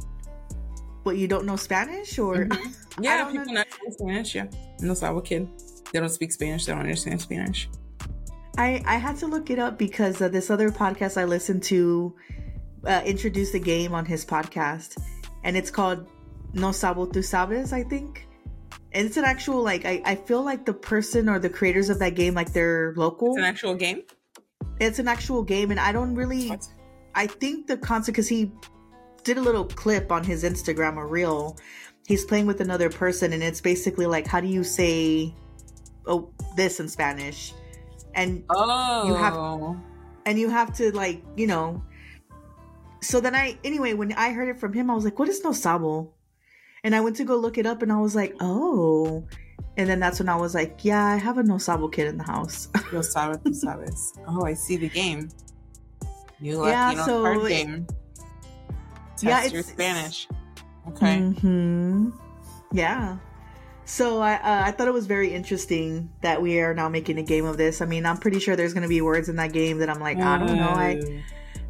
what you don't know spanish or Yeah, don't people know- not Spanish. Yeah, no sabo kid. They don't speak Spanish. They don't understand Spanish. I I had to look it up because uh, this other podcast I listened to uh, introduced the game on his podcast, and it's called No Sabo Tu Sabes, I think. And it's an actual like I, I feel like the person or the creators of that game like they're local. It's an actual game. It's an actual game, and I don't really. What? I think the concept because he did a little clip on his Instagram, a reel. He's playing with another person, and it's basically like, how do you say, oh, this in Spanish? And Oh, You have- and you have to like you know so then i anyway when i heard it from him i was like what is no sabo and i went to go look it up and i was like oh and then that's when i was like yeah i have a no sabo kid in the house Yo sabes. Oh, I see the game. You Yeah, Latino so card game. Test Yeah, your Spanish. Okay. hmm yeah so I, uh, I thought it was very interesting that we are now making a game of this. I mean, I'm pretty sure there's going to be words in that game that I'm like, I don't know. I.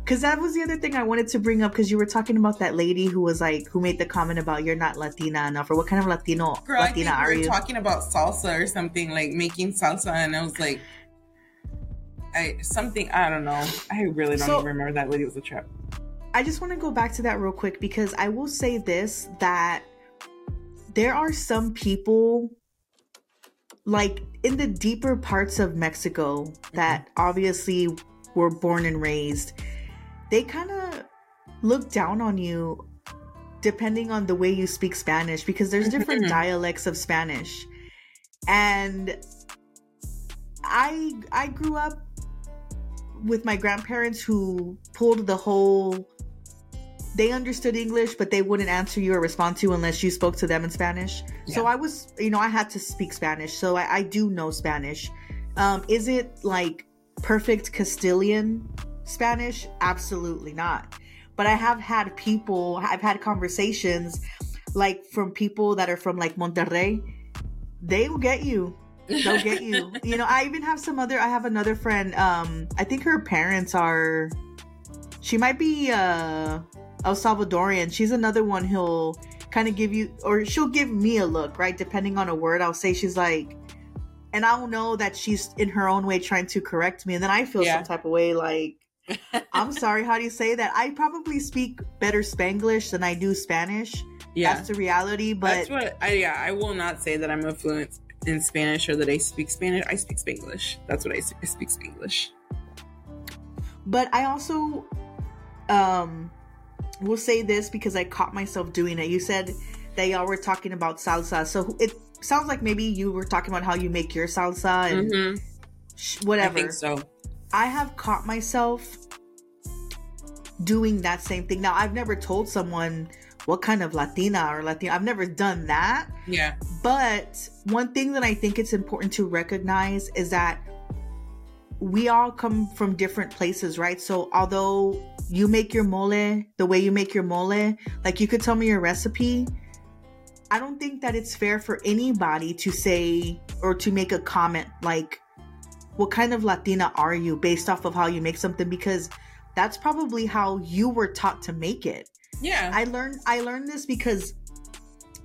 Because that was the other thing I wanted to bring up because you were talking about that lady who was like, who made the comment about you're not Latina enough, or what kind of Latino Girl, I think Latina we are you? talking about salsa or something, like making salsa, and I was like, I something I don't know. I really don't So- even remember that lady was a trip. I just want to go back to that real quick because I will say this that there are some people like in the deeper parts of Mexico that mm-hmm. obviously were born and raised. They kind of look down on you depending on the way you speak Spanish because there's different Mhm. dialects of Spanish. And I I grew up with my grandparents who pulled the whole they understood English, but they wouldn't answer you or respond to you unless you spoke to them in Spanish. So I was, you know, I had to speak Spanish. So I, I do know Spanish. Um, is it like perfect Castilian Spanish? Absolutely not. But I have had people, I've had conversations like from people that are from like Monterrey. They will get you they'll get you. You know, I even have some other. I have another friend. Um, I think her parents are. She might be uh, El Salvadorian. She's another one. who'll kind of give you, or she'll give me a look, right? Depending on a word, I'll say she's like, and I'll know that she's in her own way trying to correct me, and then I feel Yeah. some type of way, like. I'm sorry, how do you say that? I probably speak better Spanglish than I do Spanish. yeah, That's the reality, but that's what I yeah. I will not say that I'm fluent in Spanish or that I speak Spanish. I speak Spanglish. That's what I speak Spanglish. but I also um will say this because I caught myself doing it. You said that y'all were talking about salsa, so it sounds like maybe you were talking about how you make your salsa and Mhm. sh- I whatever. think so. I have caught myself doing that same thing. Now, I've never told someone what kind of Latina or Latina. I've never done that. Yeah, But one thing that I think it's important to recognize is that we all come from different places, right? So although you make your mole the way you make your mole, like you could tell me your recipe, I don't think that it's fair for anybody to say or to make a comment like, what kind of Latina are you based off of how you make something? Because that's probably how you were taught to make it. yeah. I learned I learned this because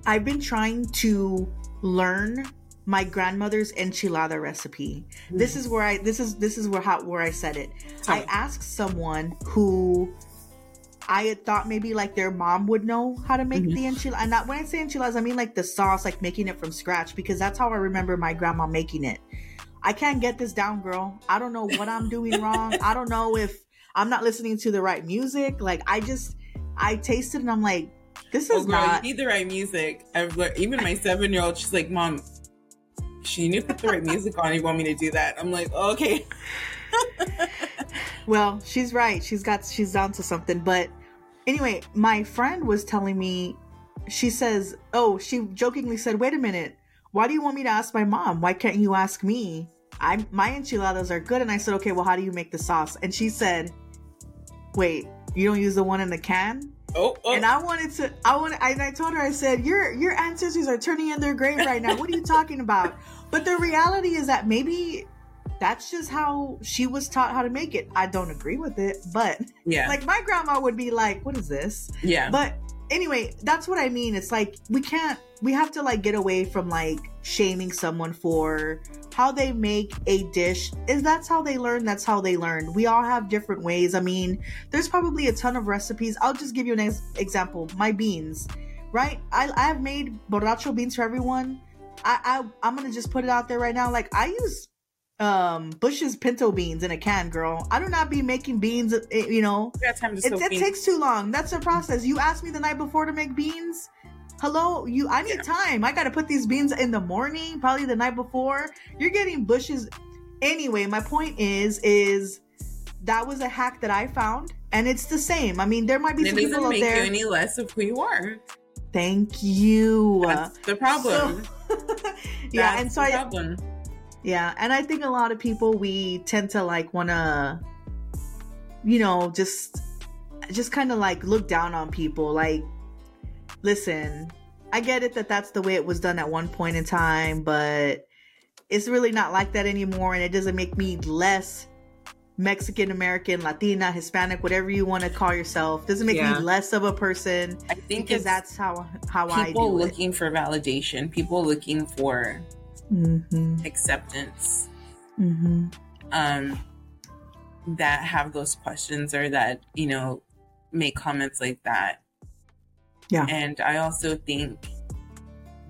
I've been trying to learn my grandmother's enchilada recipe. This is where I this is this is where how where I said it. Tell I asked someone who I had thought maybe like their mom would know how to make Mhm. the enchilada. And not when I say enchiladas, I mean like the sauce, like making it from scratch, because that's how I remember my grandma making it. I can't get this down, girl. I don't know what I'm doing wrong. I don't know if I'm not listening to the right music. Like I just, I tasted and I'm like, this Oh, is girl, not. you need the right music. I've learned, even my seven year old, she's like, Mom, she to put the right music on. You want me to do that? I'm like, okay. Well, she's right. She's got she's down to something. But anyway, my friend was telling me she says, "Oh, she jokingly said, "Wait a minute. Why do you want me to ask my mom? Why can't you ask me? I my enchiladas are good." And I said, "Okay, well, how do you make the sauce?" And she said, "Wait, you don't use the one in the can?" Oh, oh. And I wanted to I want and I told her I said, "Your your ancestors are turning in their grave right now. What are you talking about?" But the reality is that maybe that's just how she was taught how to make it. I don't agree with it, but yeah. like my grandma would be like, "What is this?" yeah. But anyway, that's what I mean. It's like we can't we have to like get away from like shaming someone for how they make a dish. Is that's how they learn, that's how they learn. We all have different ways. I mean, there's probably a ton of recipes. I'll just give you an ex- example. My beans, right? I I've made borracho beans for everyone. I, I I'm gonna just put it out there right now. Like I use um Bush's pinto beans in a can, girl. I do not be making beans, eh, you know, We got time to it, it takes too long. That's the process. You asked me the night before to make beans. Hello, you. I need Yeah. time. I got to put these beans in the morning, probably the night before. You're getting Bush's. Anyway, my point is, is that was a hack that I found, and it's the same. I mean, there might be it some people doesn't out make there. you any less of who you are. Thank you. That's the problem. So- yeah, That's and so the I, problem. Yeah, and I think a lot of people we tend to like want to you know, just just kind of like look down on people like listen, I get it that that's the way it was done at one point in time, but it's really not like that anymore and it doesn't make me less Mexican American, Latina, Hispanic, whatever you want to call yourself. Doesn't make Yeah. me less of a person I think because that's how how I people do it. looking for validation, people looking for Mhm. acceptance, Mhm. um, that have those questions or that, you know, make comments like that. Yeah. And I also think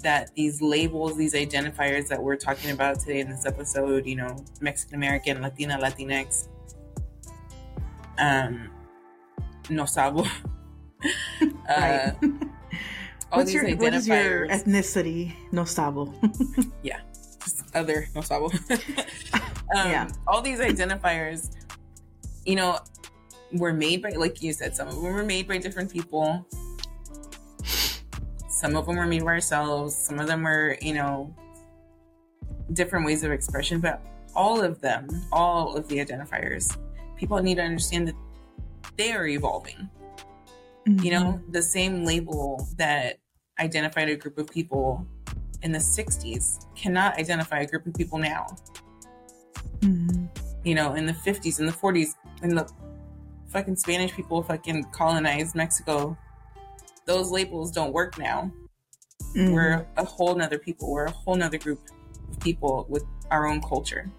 that these labels, these identifiers that we're talking about today in this episode, you know, Mexican American, Latina, Latinx, um, no sabo. uh. What's your what is your ethnicity? No sabo. just other no sabo. um, Yeah. All these identifiers, you know, were made by, like you said, some of them were made by different people. Some of them were made by ourselves. Some of them were, you know, different ways of expression. But all of them, all of the identifiers, people need to understand that they are evolving. You know, the same label that identified a group of people in the 60s cannot identify a group of people now. Mhm. You know, in the 50s, in the 40s, in the fucking Spanish people fucking colonized Mexico. Those labels don't work now. Mhm. We're a whole nother people. We're a whole nother group of people with our own culture.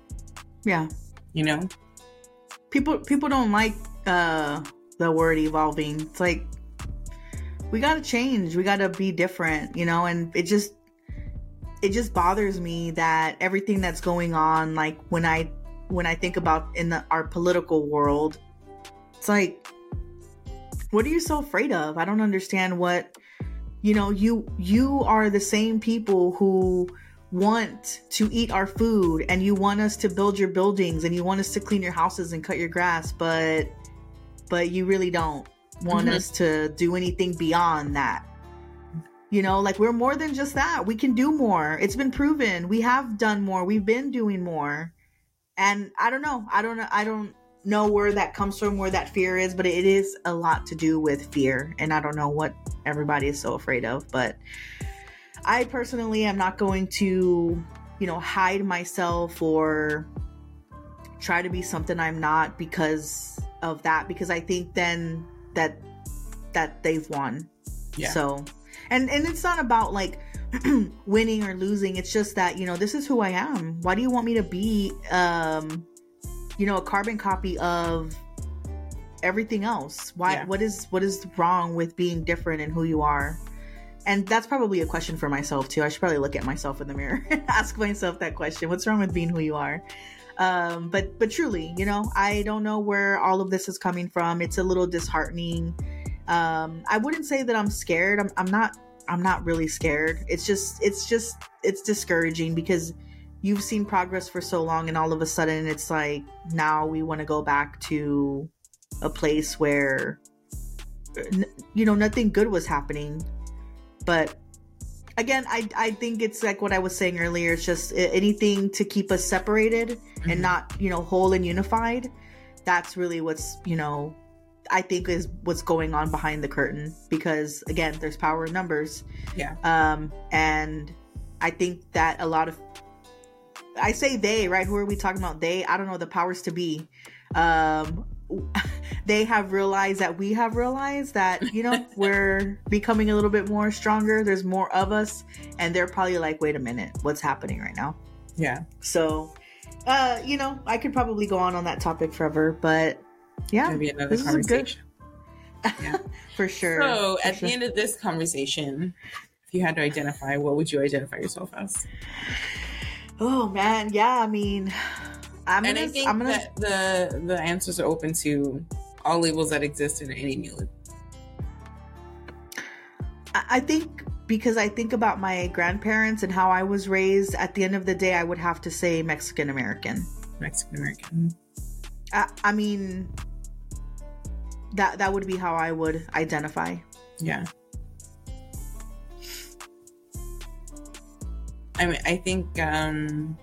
yeah. You know? People people don't like uh the word evolving. It's like we got to change. We got to be different, you know, and it just it just bothers me that everything that's going on like when I when I think about in the, our political world, it's like what are you so afraid of? I don't understand what you know, you you are the same people who want to eat our food and you want us to build your buildings and you want us to clean your houses and cut your grass, but but you really don't want Mhm. us to do anything beyond that. You know, like we're more than just that. We can do more. It's been proven. We have done more. We've been doing more. And I don't know. I don't know. I don't know where that comes from, where that fear is, but it is a lot to do with fear. And I don't know what everybody is so afraid of, but I personally am not going to, you know, hide myself or try to be something I'm not because of that because I think then that that they've won. Yeah. So, and and it's not about like winning or losing. It's just that, you know, this is who I am. Why do you want me to be um you know, a carbon copy of everything else? Why Yeah. what is what is wrong with being different and who you are? And that's probably a question for myself too. I should probably look at myself in the mirror and ask myself that question. What's wrong with being who you are? Um, but but truly, you know, I don't know where all of this is coming from. It's a little disheartening. Um, I wouldn't say that I'm scared. I'm, I'm not. I'm not really scared. It's just it's just it's discouraging because you've seen progress for so long, and all of a sudden it's like now we want to go back to a place where n- you know nothing good was happening. But again, I I think it's like what I was saying earlier. It's just anything to keep us separated Mhm. and not you know whole and unified that's really what's you know i think is what's going on behind the curtain because again there's power in numbers. Yeah. um and i think that a lot of i say they right? Who are we talking about? They i don't know the powers to be. Um they have realized that we have realized that you know we're becoming a little bit more stronger. There's more of us. And they're probably like wait a minute what's happening right now? Yeah. so, uh, you know, I could probably go on on that topic forever, but yeah, Maybe another this is good- conversation. for sure. So, for at sure. the end of this conversation, if you had to identify, what would you identify yourself as? oh man, yeah, I mean, I'm and gonna, I think I'm gonna, that the the answers are open to all labels that exist in any new. I I think because I think about my grandparents and how I was raised. At the end of the day, I would have to say Mexican American. Mexican American. I, I mean, that that would be how I would identify. Yeah. I mean, I think um,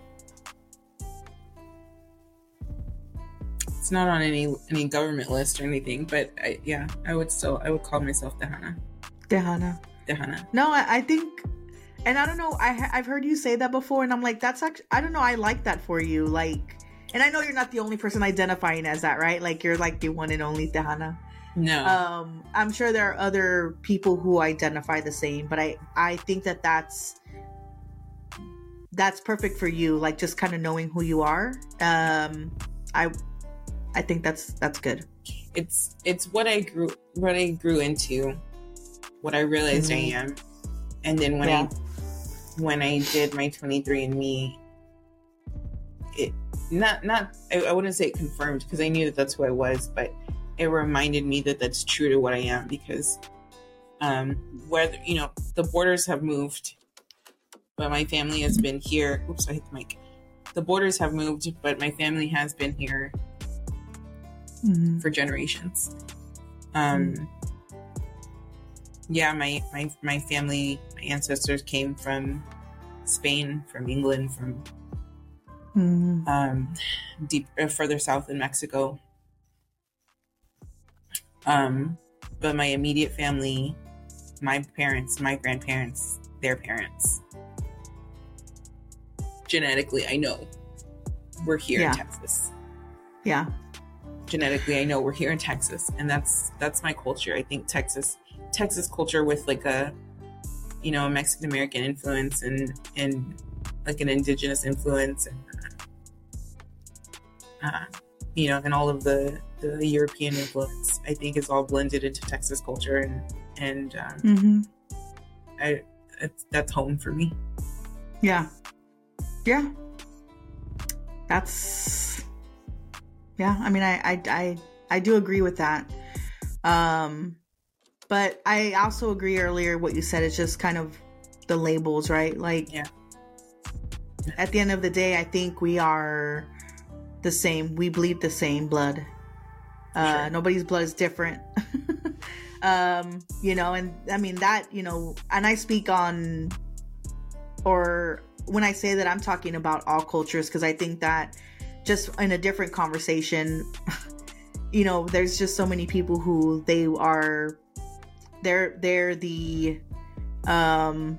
it's not on any any government list or anything, but I, yeah, I would still I would call myself Tejana. Tejana. Tejana. No, I, I think, and I don't know. I I've heard you say that before, and I'm like, that's actually. I don't know. I like that for you. Like, and I know you're not the only person identifying as that, right? Like, you're like the one and only Tejana. No. Um, I'm sure there are other people who identify the same, but I I think that that's that's perfect for you. Like, just kind of knowing who you are. Um, I I think that's that's good. it's it's what I grew what I grew into, what I realized Mhm. I am, and then when Yeah. I when I did my 23 and Me, it not not I, I wouldn't say it confirmed because I knew that that's who I was, but it reminded me that that's true to what I am because um whether you know the borders have moved, but my family has been here. Oops, I hit the mic. The borders have moved, but my family has been here for generations. Um, yeah, my, my my family, my ancestors came from Spain, from England, from Mhm. um, deep uh, further south in Mexico. Um, but my immediate family, my parents, my grandparents, their parents, genetically, I know we're here Yeah. in Texas. Yeah. genetically i know we're here in texas and that's that's my culture i think texas texas culture with like a you know a mexican american influence and and like an indigenous influence and uh, you know and all of the the european influence i think is all blended into texas culture and and um, hmm i it's, that's home for me Yeah. Yeah. That's yeah, I mean I I I, I do agree with that. Um but I also agree earlier what you said is just kind of the labels, right? Like Yeah. At the end of the day, I think we are the same. We bleed the same blood. Uh Sure. nobody's blood is different. um, you know, and I mean that, you know, and I speak on or when I say that I'm talking about all cultures because I think that just in a different conversation you know there's just so many people who they are they're they're the um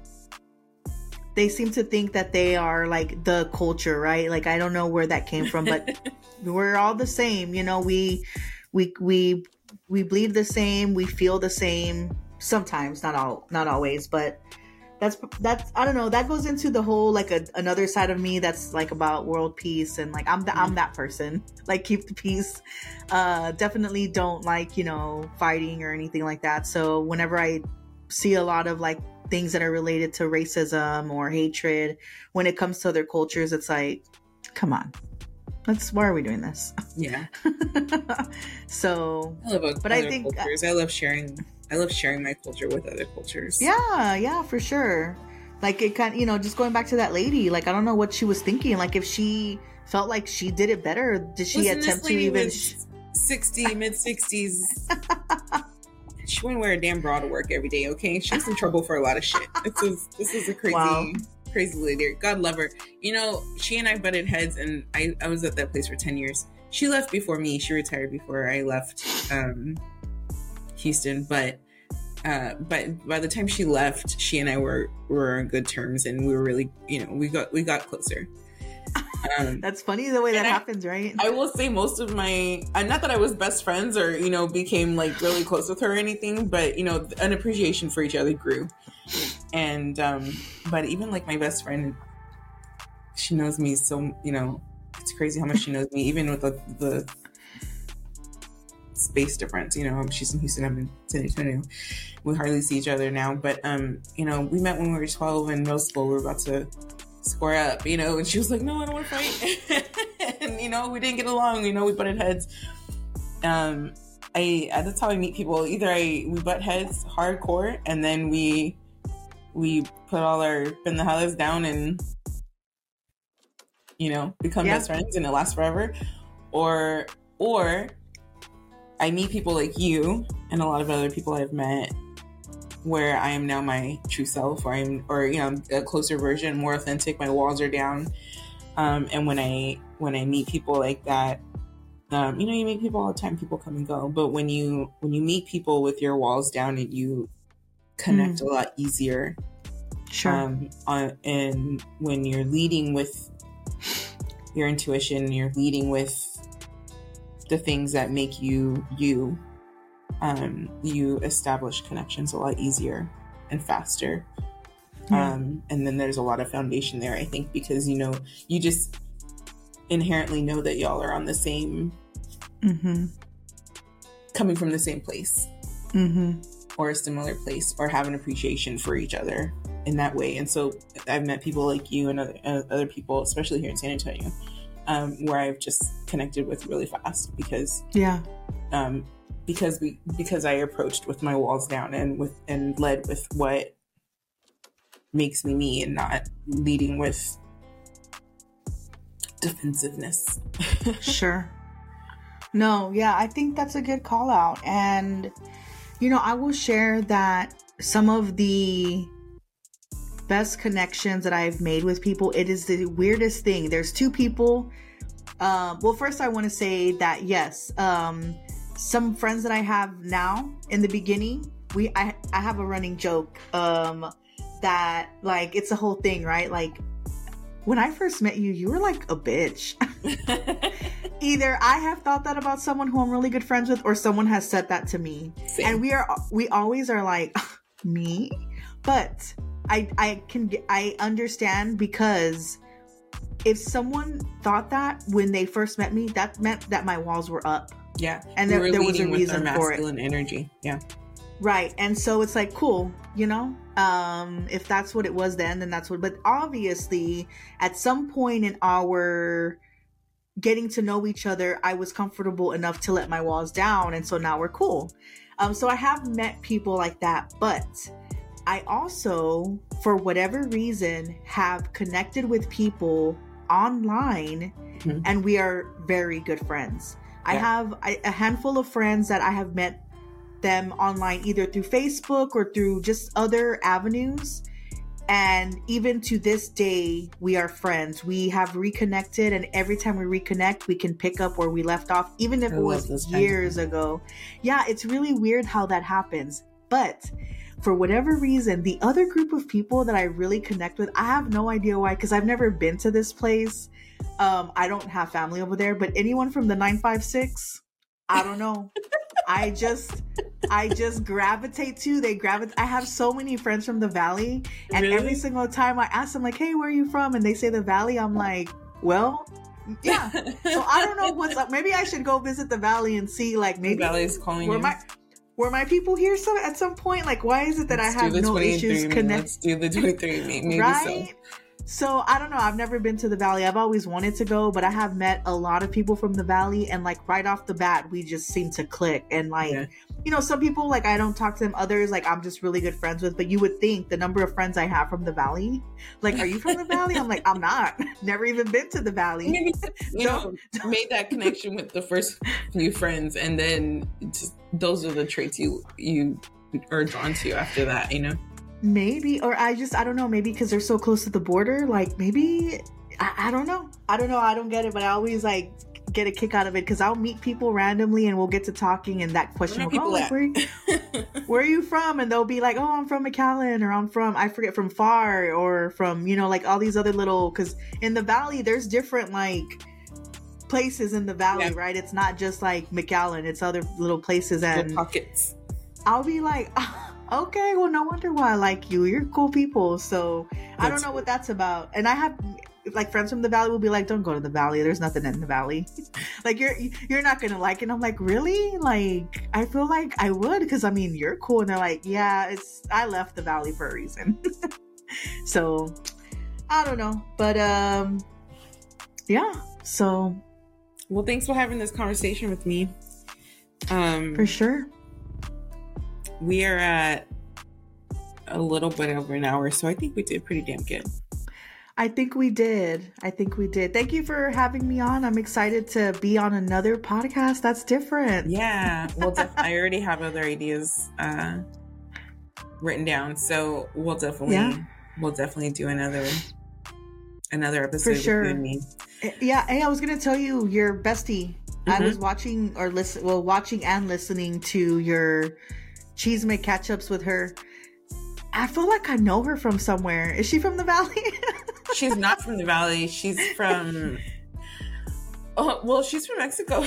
they seem to think that they are like the culture right like I don't know where that came from but we're all the same you know we we we we bleed the same we feel the same sometimes not all not always but that's that's I don't know. That goes into the whole like a, another side of me that's like about world peace and like I'm the, I'm that person. Like keep the peace. Uh, definitely don't like you know fighting or anything like that. So whenever I see a lot of like things that are related to racism or hatred when it comes to other cultures, it's like, come on, let's why are we doing this? Yeah. so, I love but I think uh, cultures. I love sharing. I love sharing my culture with other cultures. Yeah, yeah, for sure. Like it kind, of, you know, just going back to that lady. Like I don't know what she was thinking. Like if she felt like she did it better, did she Listen, attempt to even? Sh- Sixty mid sixties. she wouldn't wear a damn bra to work every day. Okay, she was in trouble for a lot of shit. This is this is a crazy. Wow crazy lady. God love her. You know, she and I butted heads, and I, I was at that place for 10 years. She left before me. She retired before I left um, Houston. But uh, but by the time she left, she and I were were on good terms, and we were really, you know, we got we got closer. Um, That's funny the way that happens, right? I will say most of my, uh, not that I was best friends or you know became like really close with her or anything, but you know, an appreciation for each other grew. And um, but even like my best friend, she knows me so you know, it's crazy how much she knows me, even with the, the space difference. You know, she's in Houston, I'm in San Antonio. We hardly see each other now, but um, you know, we met when we were 12 in middle school. We were about to square up, you know, and she was like, "No, I don't want to fight," and you know, we didn't get along. You know, we butted heads. Um, I that's how I meet people. Either I we butt heads hardcore, and then we we put all our pen the hollers down and you know become yeah. best friends, and it lasts forever, or or I meet people like you and a lot of other people I've met where I am now my true self, or I'm, or you know, a closer version, more authentic. My walls are down, um, and when I when I meet people like that, um, you know, you meet people all the time. People come and go, but when you when you meet people with your walls down and you connect mm. a lot easier. Sure. Um, on, and when you're leading with your intuition, you're leading with the things that make you you um, you establish connections a lot easier and faster. Um, and then there's a lot of foundation there, I think, because you know, you just inherently know that y'all are on the same, mm-hmm. coming from the same place, mm-hmm. or a similar place, or have an appreciation for each other in that way. And so I've met people like you and other, uh, other people, especially here in San Antonio, um, where I've just connected with really fast because, yeah. Um, because we because I approached with my walls down and with and led with what makes me me and not leading with defensiveness. sure. No, yeah, I think that's a good call out. And you know, I will share that some of the best connections that I've made with people, it is the weirdest thing. There's two people. Um, well, first I want to say that yes, um, some friends that I have now in the beginning, we I, I have a running joke um that like it's a whole thing, right? Like when I first met you, you were like a bitch. Either I have thought that about someone who I'm really good friends with or someone has said that to me. Same. And we are we always are like me, but I I can I understand because if someone thought that when they first met me, that meant that my walls were up yeah. And there, there was a reason for it. energy. Yeah. Right. And so it's like, cool, you know? Um, if that's what it was then, then that's what, but obviously at some point in our getting to know each other, I was comfortable enough to let my walls down. And so now we're cool. Um, so I have met people like that, but I also, for whatever reason, have connected with people online mm-hmm. and we are very good friends. I have a handful of friends that I have met them online either through Facebook or through just other avenues. And even to this day, we are friends. We have reconnected, and every time we reconnect, we can pick up where we left off, even if I it was years ago. Yeah, it's really weird how that happens. But for whatever reason, the other group of people that I really connect with, I have no idea why, because I've never been to this place. Um, I don't have family over there, but anyone from the 956, I don't know. I just I just gravitate to. They gravitate. I have so many friends from the valley, and Really? every single time I ask them like, "Hey, where are you from?" and they say the valley, I'm like, "Well, yeah." So I don't know what's up. Maybe I should go visit the valley and see like maybe the Valley's calling were you. my were my people here some at some point? Like, why is it that Let's I have no issues me. connect? Let's do the 23 me. Maybe right? so. So I don't know. I've never been to the valley. I've always wanted to go, but I have met a lot of people from the valley, and like right off the bat, we just seem to click. And like, Yeah. you know, some people like I don't talk to them. Others like I'm just really good friends with. But you would think the number of friends I have from the valley, like, are you from the valley? I'm like, I'm not. Never even been to the valley. Maybe you know Don't- made that connection with the first few friends, and then just those are the traits you you are drawn to after that. You know. Maybe, or I just I don't know. Maybe because they're so close to the border. Like maybe I, I don't know. I don't know. I don't get it. But I always like get a kick out of it because I'll meet people randomly and we'll get to talking and that question will are go, people like, at? where, where are you from? And they'll be like, oh, I'm from McAllen or I'm from, I forget, from Pharr or from, you know, like all these other little, because in the valley, there's different like places in the valley, Yeah. right? It's not just like McAllen, it's other little places. Little And pockets. I'll be like, "Ah, okay, well, no wonder why I like you. You're cool people. So I don't know what that's about. And I have like friends from the valley will be like, don't go to the valley. There's nothing in the valley. like you're you're not gonna like it. And I'm like, really? Like I feel like I would because I mean you're cool. And they're like, yeah, it's I left the valley for a reason. so I don't know, but um, yeah. So Well, thanks for having this conversation with me. Um, for sure. We are at a little bit over an hour, so I think we did pretty damn good. I think we did. I think we did. Thank you for having me on. I'm excited to be on another podcast that's different. Yeah, well, def- I already have other ideas uh, written down, so we'll definitely Yeah. we'll definitely do another another episode for sure. me. Eh, Yeah, hey, I was gonna tell you your bestie. I Mhm. was watching or listen, well, watching and listening to your cheese make catch ups with her. I feel like I know her from somewhere. Is she from the valley? She's not from the valley. She's from. Oh well, she's from Mexico.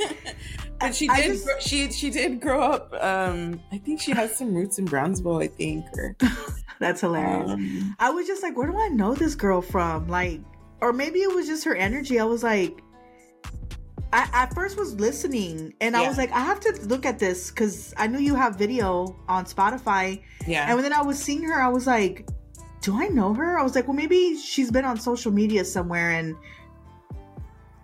but she did. just- she she did grow up. Um, I think she has some roots in Brownsville. I think. Or that's hilarious. um, I was just like, where do I know this girl from? Like, or maybe it was just her energy. I was like, I at first was listening and I was like, I have to look at this because I knew you have video on Spotify. yeah. And then I was seeing her, I was like, do I know her? I was like, well, maybe she's been on social media somewhere and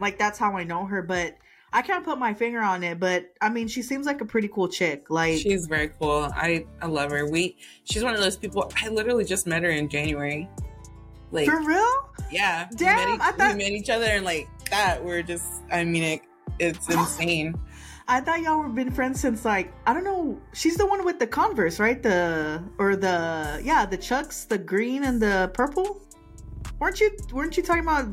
like that's how I know her. But I can't put my finger on it. But I mean, she seems like a pretty cool chick. Like, She's very cool. I I love her. We she's one of those people. I literally just met her in January. Like for real? yeah, we Damn, met, each- I thought- we met each other and like that. We're just. I mean, it, it's insane. I thought y'all were been friends since like I don't know. She's the one with the Converse, right? The or the yeah, the Chucks, the green and the purple. Weren't you? Weren't you talking about?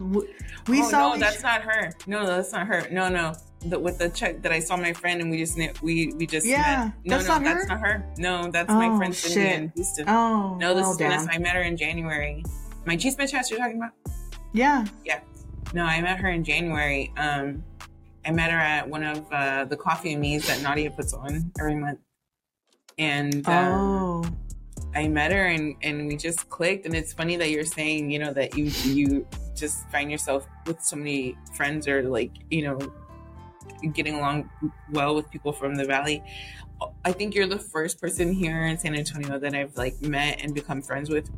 We oh, saw. no, that's not her. No, that's not her. No, no. The, with the check that I saw my friend and we just we we just Yeah, met. No, that's no, not that's her? not her. No, that's my Oh, friend Cindy shit. in Houston. oh no, this oh, is. I met her in January. My cheese bitch house you're talking about? Yeah. Yeah. No, I met her in January. Um, I met her at one of uh, the coffee and me's that Nadia puts on every month, and um, Oh. I met her and and we just clicked. And it's funny that you're saying, you know, that you you just find yourself with so many friends or like you know getting along well with people from the valley. I think you're the first person here in San Antonio that I've like met and become friends with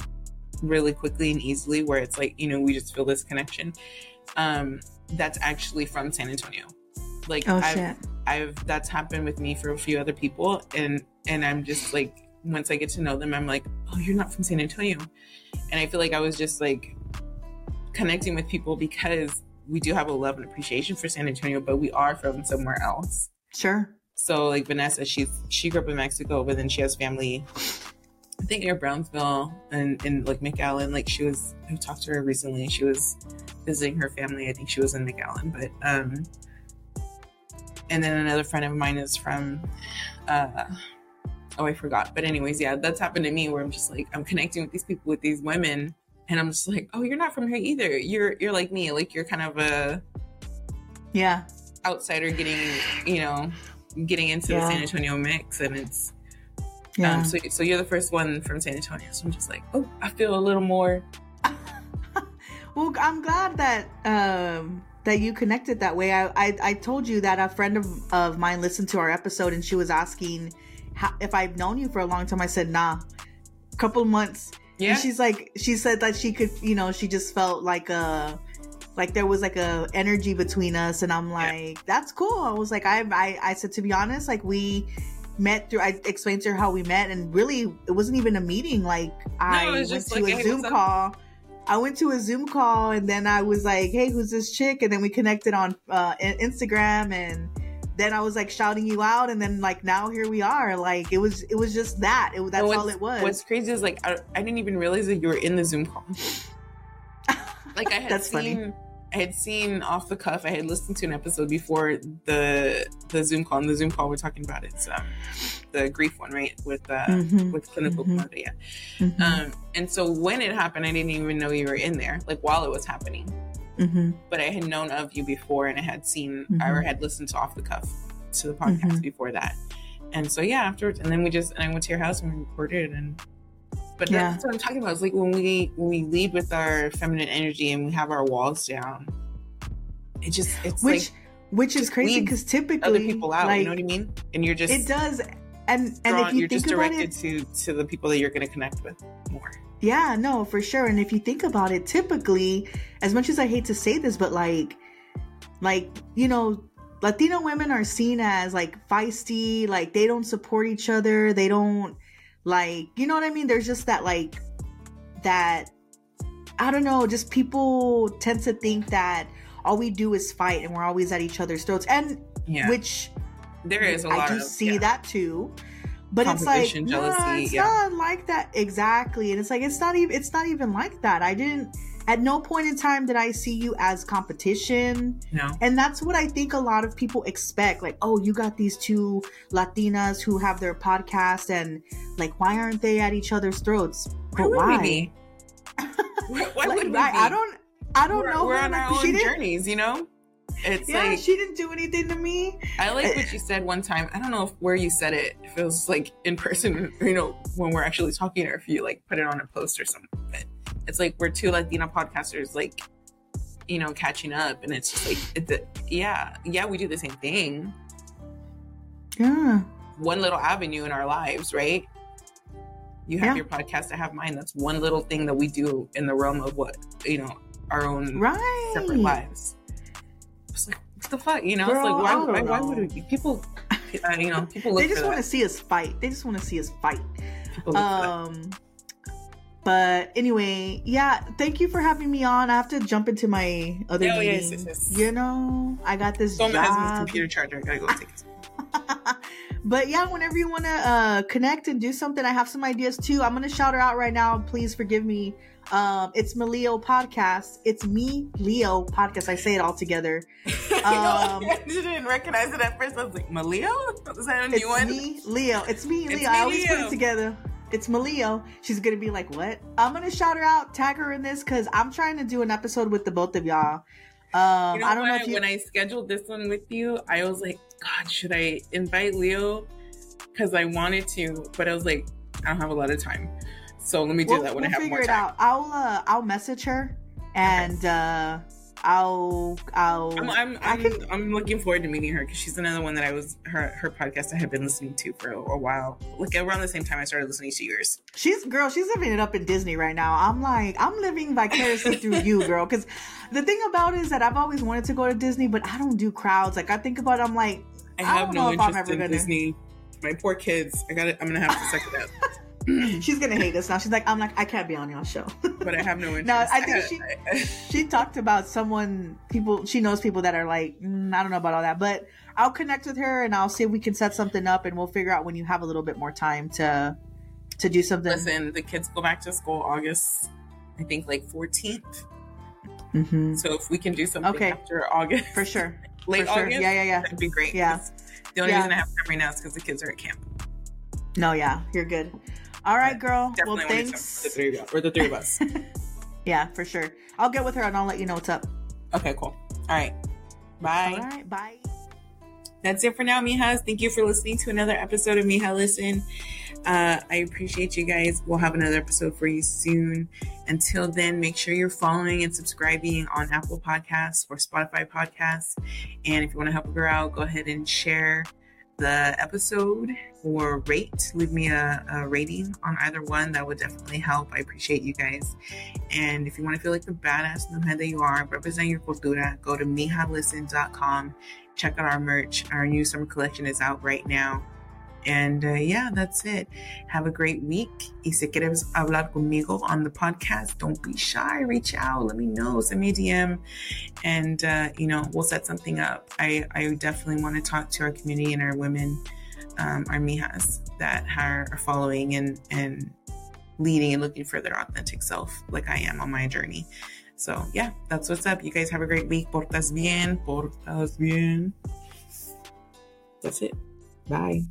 really quickly and easily where it's like, you know, we just feel this connection. Um that's actually from San Antonio. Like Oh I've, shit. I've that's happened with me for a few other people and and I'm just like once I get to know them I'm like, "Oh, you're not from San Antonio." And I feel like I was just like connecting with people because we do have a love and appreciation for San Antonio, but we are from somewhere else. Sure. So like Vanessa, she's she grew up in Mexico, but then she has family. I think near Brownsville and in like McAllen. Like she was, I talked to her recently. She was visiting her family. I think she was in McAllen, but um. And then another friend of mine is from, uh, oh I forgot. But anyways, yeah, that's happened to me where I'm just like I'm connecting with these people with these women, and I'm just like, oh, you're not from here either. You're you're like me. Like you're kind of a Yeah. outsider getting, you know, getting into Yeah. the San Antonio mix, and it's Yeah. um, so so you're the first one from San Antonio, so I'm just like, oh, I feel a little more. Well, I'm glad that um that you connected that way. I I, I told you that a friend of, of mine listened to our episode and she was asking how, if I've known you for a long time. I said, nah, couple months. Yeah, And she's like, she said that she could, you know, she just felt like a, like there was like a energy between us, and I'm like, that's cool. I was like, I, I, I said to be honest, like we met through. I explained to her how we met, and really, it wasn't even a meeting. Like I was went to like, a hey, Zoom call. I went to a Zoom call, and then I was like, hey, who's this chick? And then we connected on uh, Instagram, and then I was like shouting you out, and then like now here we are. Like it was, it was just that. It that's all it was. What's crazy is like I, I didn't even realize that you were in the Zoom call. Like I had That's funny. I had seen off the cuff. I had listened to an episode before the the Zoom call. And the Zoom call we're talking about it's um, the grief one, right? With uh, Mhm, with clinical mhm. chlamydia. mhm. Um, and so when it happened, I didn't even know you were in there, like while it was happening. hmm But I had known of you before, and I had seen, Mhm. I had listened to off the cuff to the podcast Mhm. before that. And so yeah, afterwards, and then we just, and I went to your house and we recorded, and but Yeah. that's what I'm talking about. It's like when we when we lead with our feminine energy and we have our walls down. It just it's Which like which is crazy because typically other people out. like, you know what I mean? And you're just it does. And and drawn, if you you're think just about directed it, to to the people that you're going to connect with more. yeah, no, for sure. And if you think about it, typically, as much as I hate to say this, but like, like you know, Latino women are seen as like feisty, like they don't support each other, they don't like, you know what I mean? There's just that like that. I don't know. Just people tend to think that all we do is fight, and we're always at each other's throats, and Yeah, which there is a lot I do of see yeah. that too. But it's like Competition, no, it's yeah. not like that exactly. And it's like it's not even it's not even like that. I didn't at no point in time did I see you as competition. No, And that's what I think a lot of people expect. Like, oh, you got these two Latinas who have their podcast and like why aren't they at each other's throats? why But would why? we be? Why why Like, would we be? I, I don't I don't we're, know. We're on Like, our she own journeys, you know. It's Yeah, like she didn't do anything to me. I like what you said one time. I don't know if, where you said it. If it was like in person, you know, when we're actually talking, or if you like put it on a post or something. But it's like we're two Latina podcasters, like you know, catching up, and it's just like, it's a, yeah, yeah, we do the same thing. Yeah. One little avenue in our lives, right? You have Yeah. your podcast, I have mine. That's one little thing that we do in the realm of what you know, our own Right. separate lives. It's like, what the fuck? You know, Girl, it's like, why, why, why would we? People, you know, people look They just want to see us fight. They just want to see us fight. Um, but anyway, yeah. Thank you for having me on. I have to jump into my other Oh, meeting. yes, yes. You know, I got this So my husband's job. computer charger. I gotta go take it. but yeah, whenever you want to uh, connect and do something, I have some ideas too. I'm gonna shout her out right now. Please forgive me. Um, it's my Leo podcast. It's me, Leo podcast. I say it all together. I Um, I didn't recognize it at first. I was like, Maleo? Is that a new It's one? me, Leo. It's me, It's Leo. I me, always put it together. It's Malio, She's gonna be like, "What?" I'm gonna shout her out, tag her in this, because I'm trying to do an episode with the both of y'all. Um, You know, I don't know if you. when I scheduled this one with you, I was like, God, should I invite Leo? Because I wanted to, but I was like, I don't have a lot of time. So let me do we'll, that when we'll I have figure more it out. I'll uh, I'll message her and uh, I'll I'll. I'm, I'm, I I'm, can- I'm looking forward to meeting her because she's another one that I was her her podcast I had been listening to for a, a while. Like around the same time I started listening to yours. She's girl. She's living it up in Disney right now. I'm like, I'm living vicariously through you, girl. Because the thing about it is that I've always wanted to go to Disney, but I don't do crowds. Like I think about, it, I'm like, I I have don't no know if I'm interest ever in gonna- Disney. My poor kids. I got I'm gonna have to suck it up. she's gonna hate us now. She's like, I'm like, I can't be on your show. but I have no interest. No, I think she- she talked about someone people she knows people that are like mm, i don't know about all that but i'll connect with her and i'll see if we can set something up and we'll figure out when you have a little bit more time to to do something Listen, the kids go back to school August, I think like 14th. hmm So if we can do something Okay. after August, for sure late for sure August, yeah yeah yeah that'd be great. Yeah, The only Yeah. reason I have time right now is because the kids are at camp. no yeah you're good all right girl well thanks the three or the three of us. yeah for sure i'll get with her and i'll let you know what's up okay, cool. All right. Bye. all right bye that's it for now, Mijas. Thank you for listening to another episode of Mija Listen. Uh, I appreciate you guys. We'll have another episode for you soon. Until then, make sure you're following and subscribing on Apple Podcasts or Spotify Podcasts. And if you want to help a girl out, go ahead and share the episode or rate. Leave me a, a, rating on either one. That would definitely help. I appreciate you guys. And if you want to feel like the badass head that you are, represent your cultura, go to mijalisten.com. Check out our merch. Our new summer collection is out right now. And uh, yeah, that's it. Have a great week. Y si quieres hablar conmigo on the podcast, don't be shy. Reach out. Let me know. Send me a DM. And, uh, you know, we'll set something up. I, I definitely want to talk to our community and our women, um, our mijas that are, are following and, and leading and looking for their authentic self, like I am on my journey. So, yeah, that's what's up. You guys have a great week. Portas bien. Portas bien. That's it. Bye.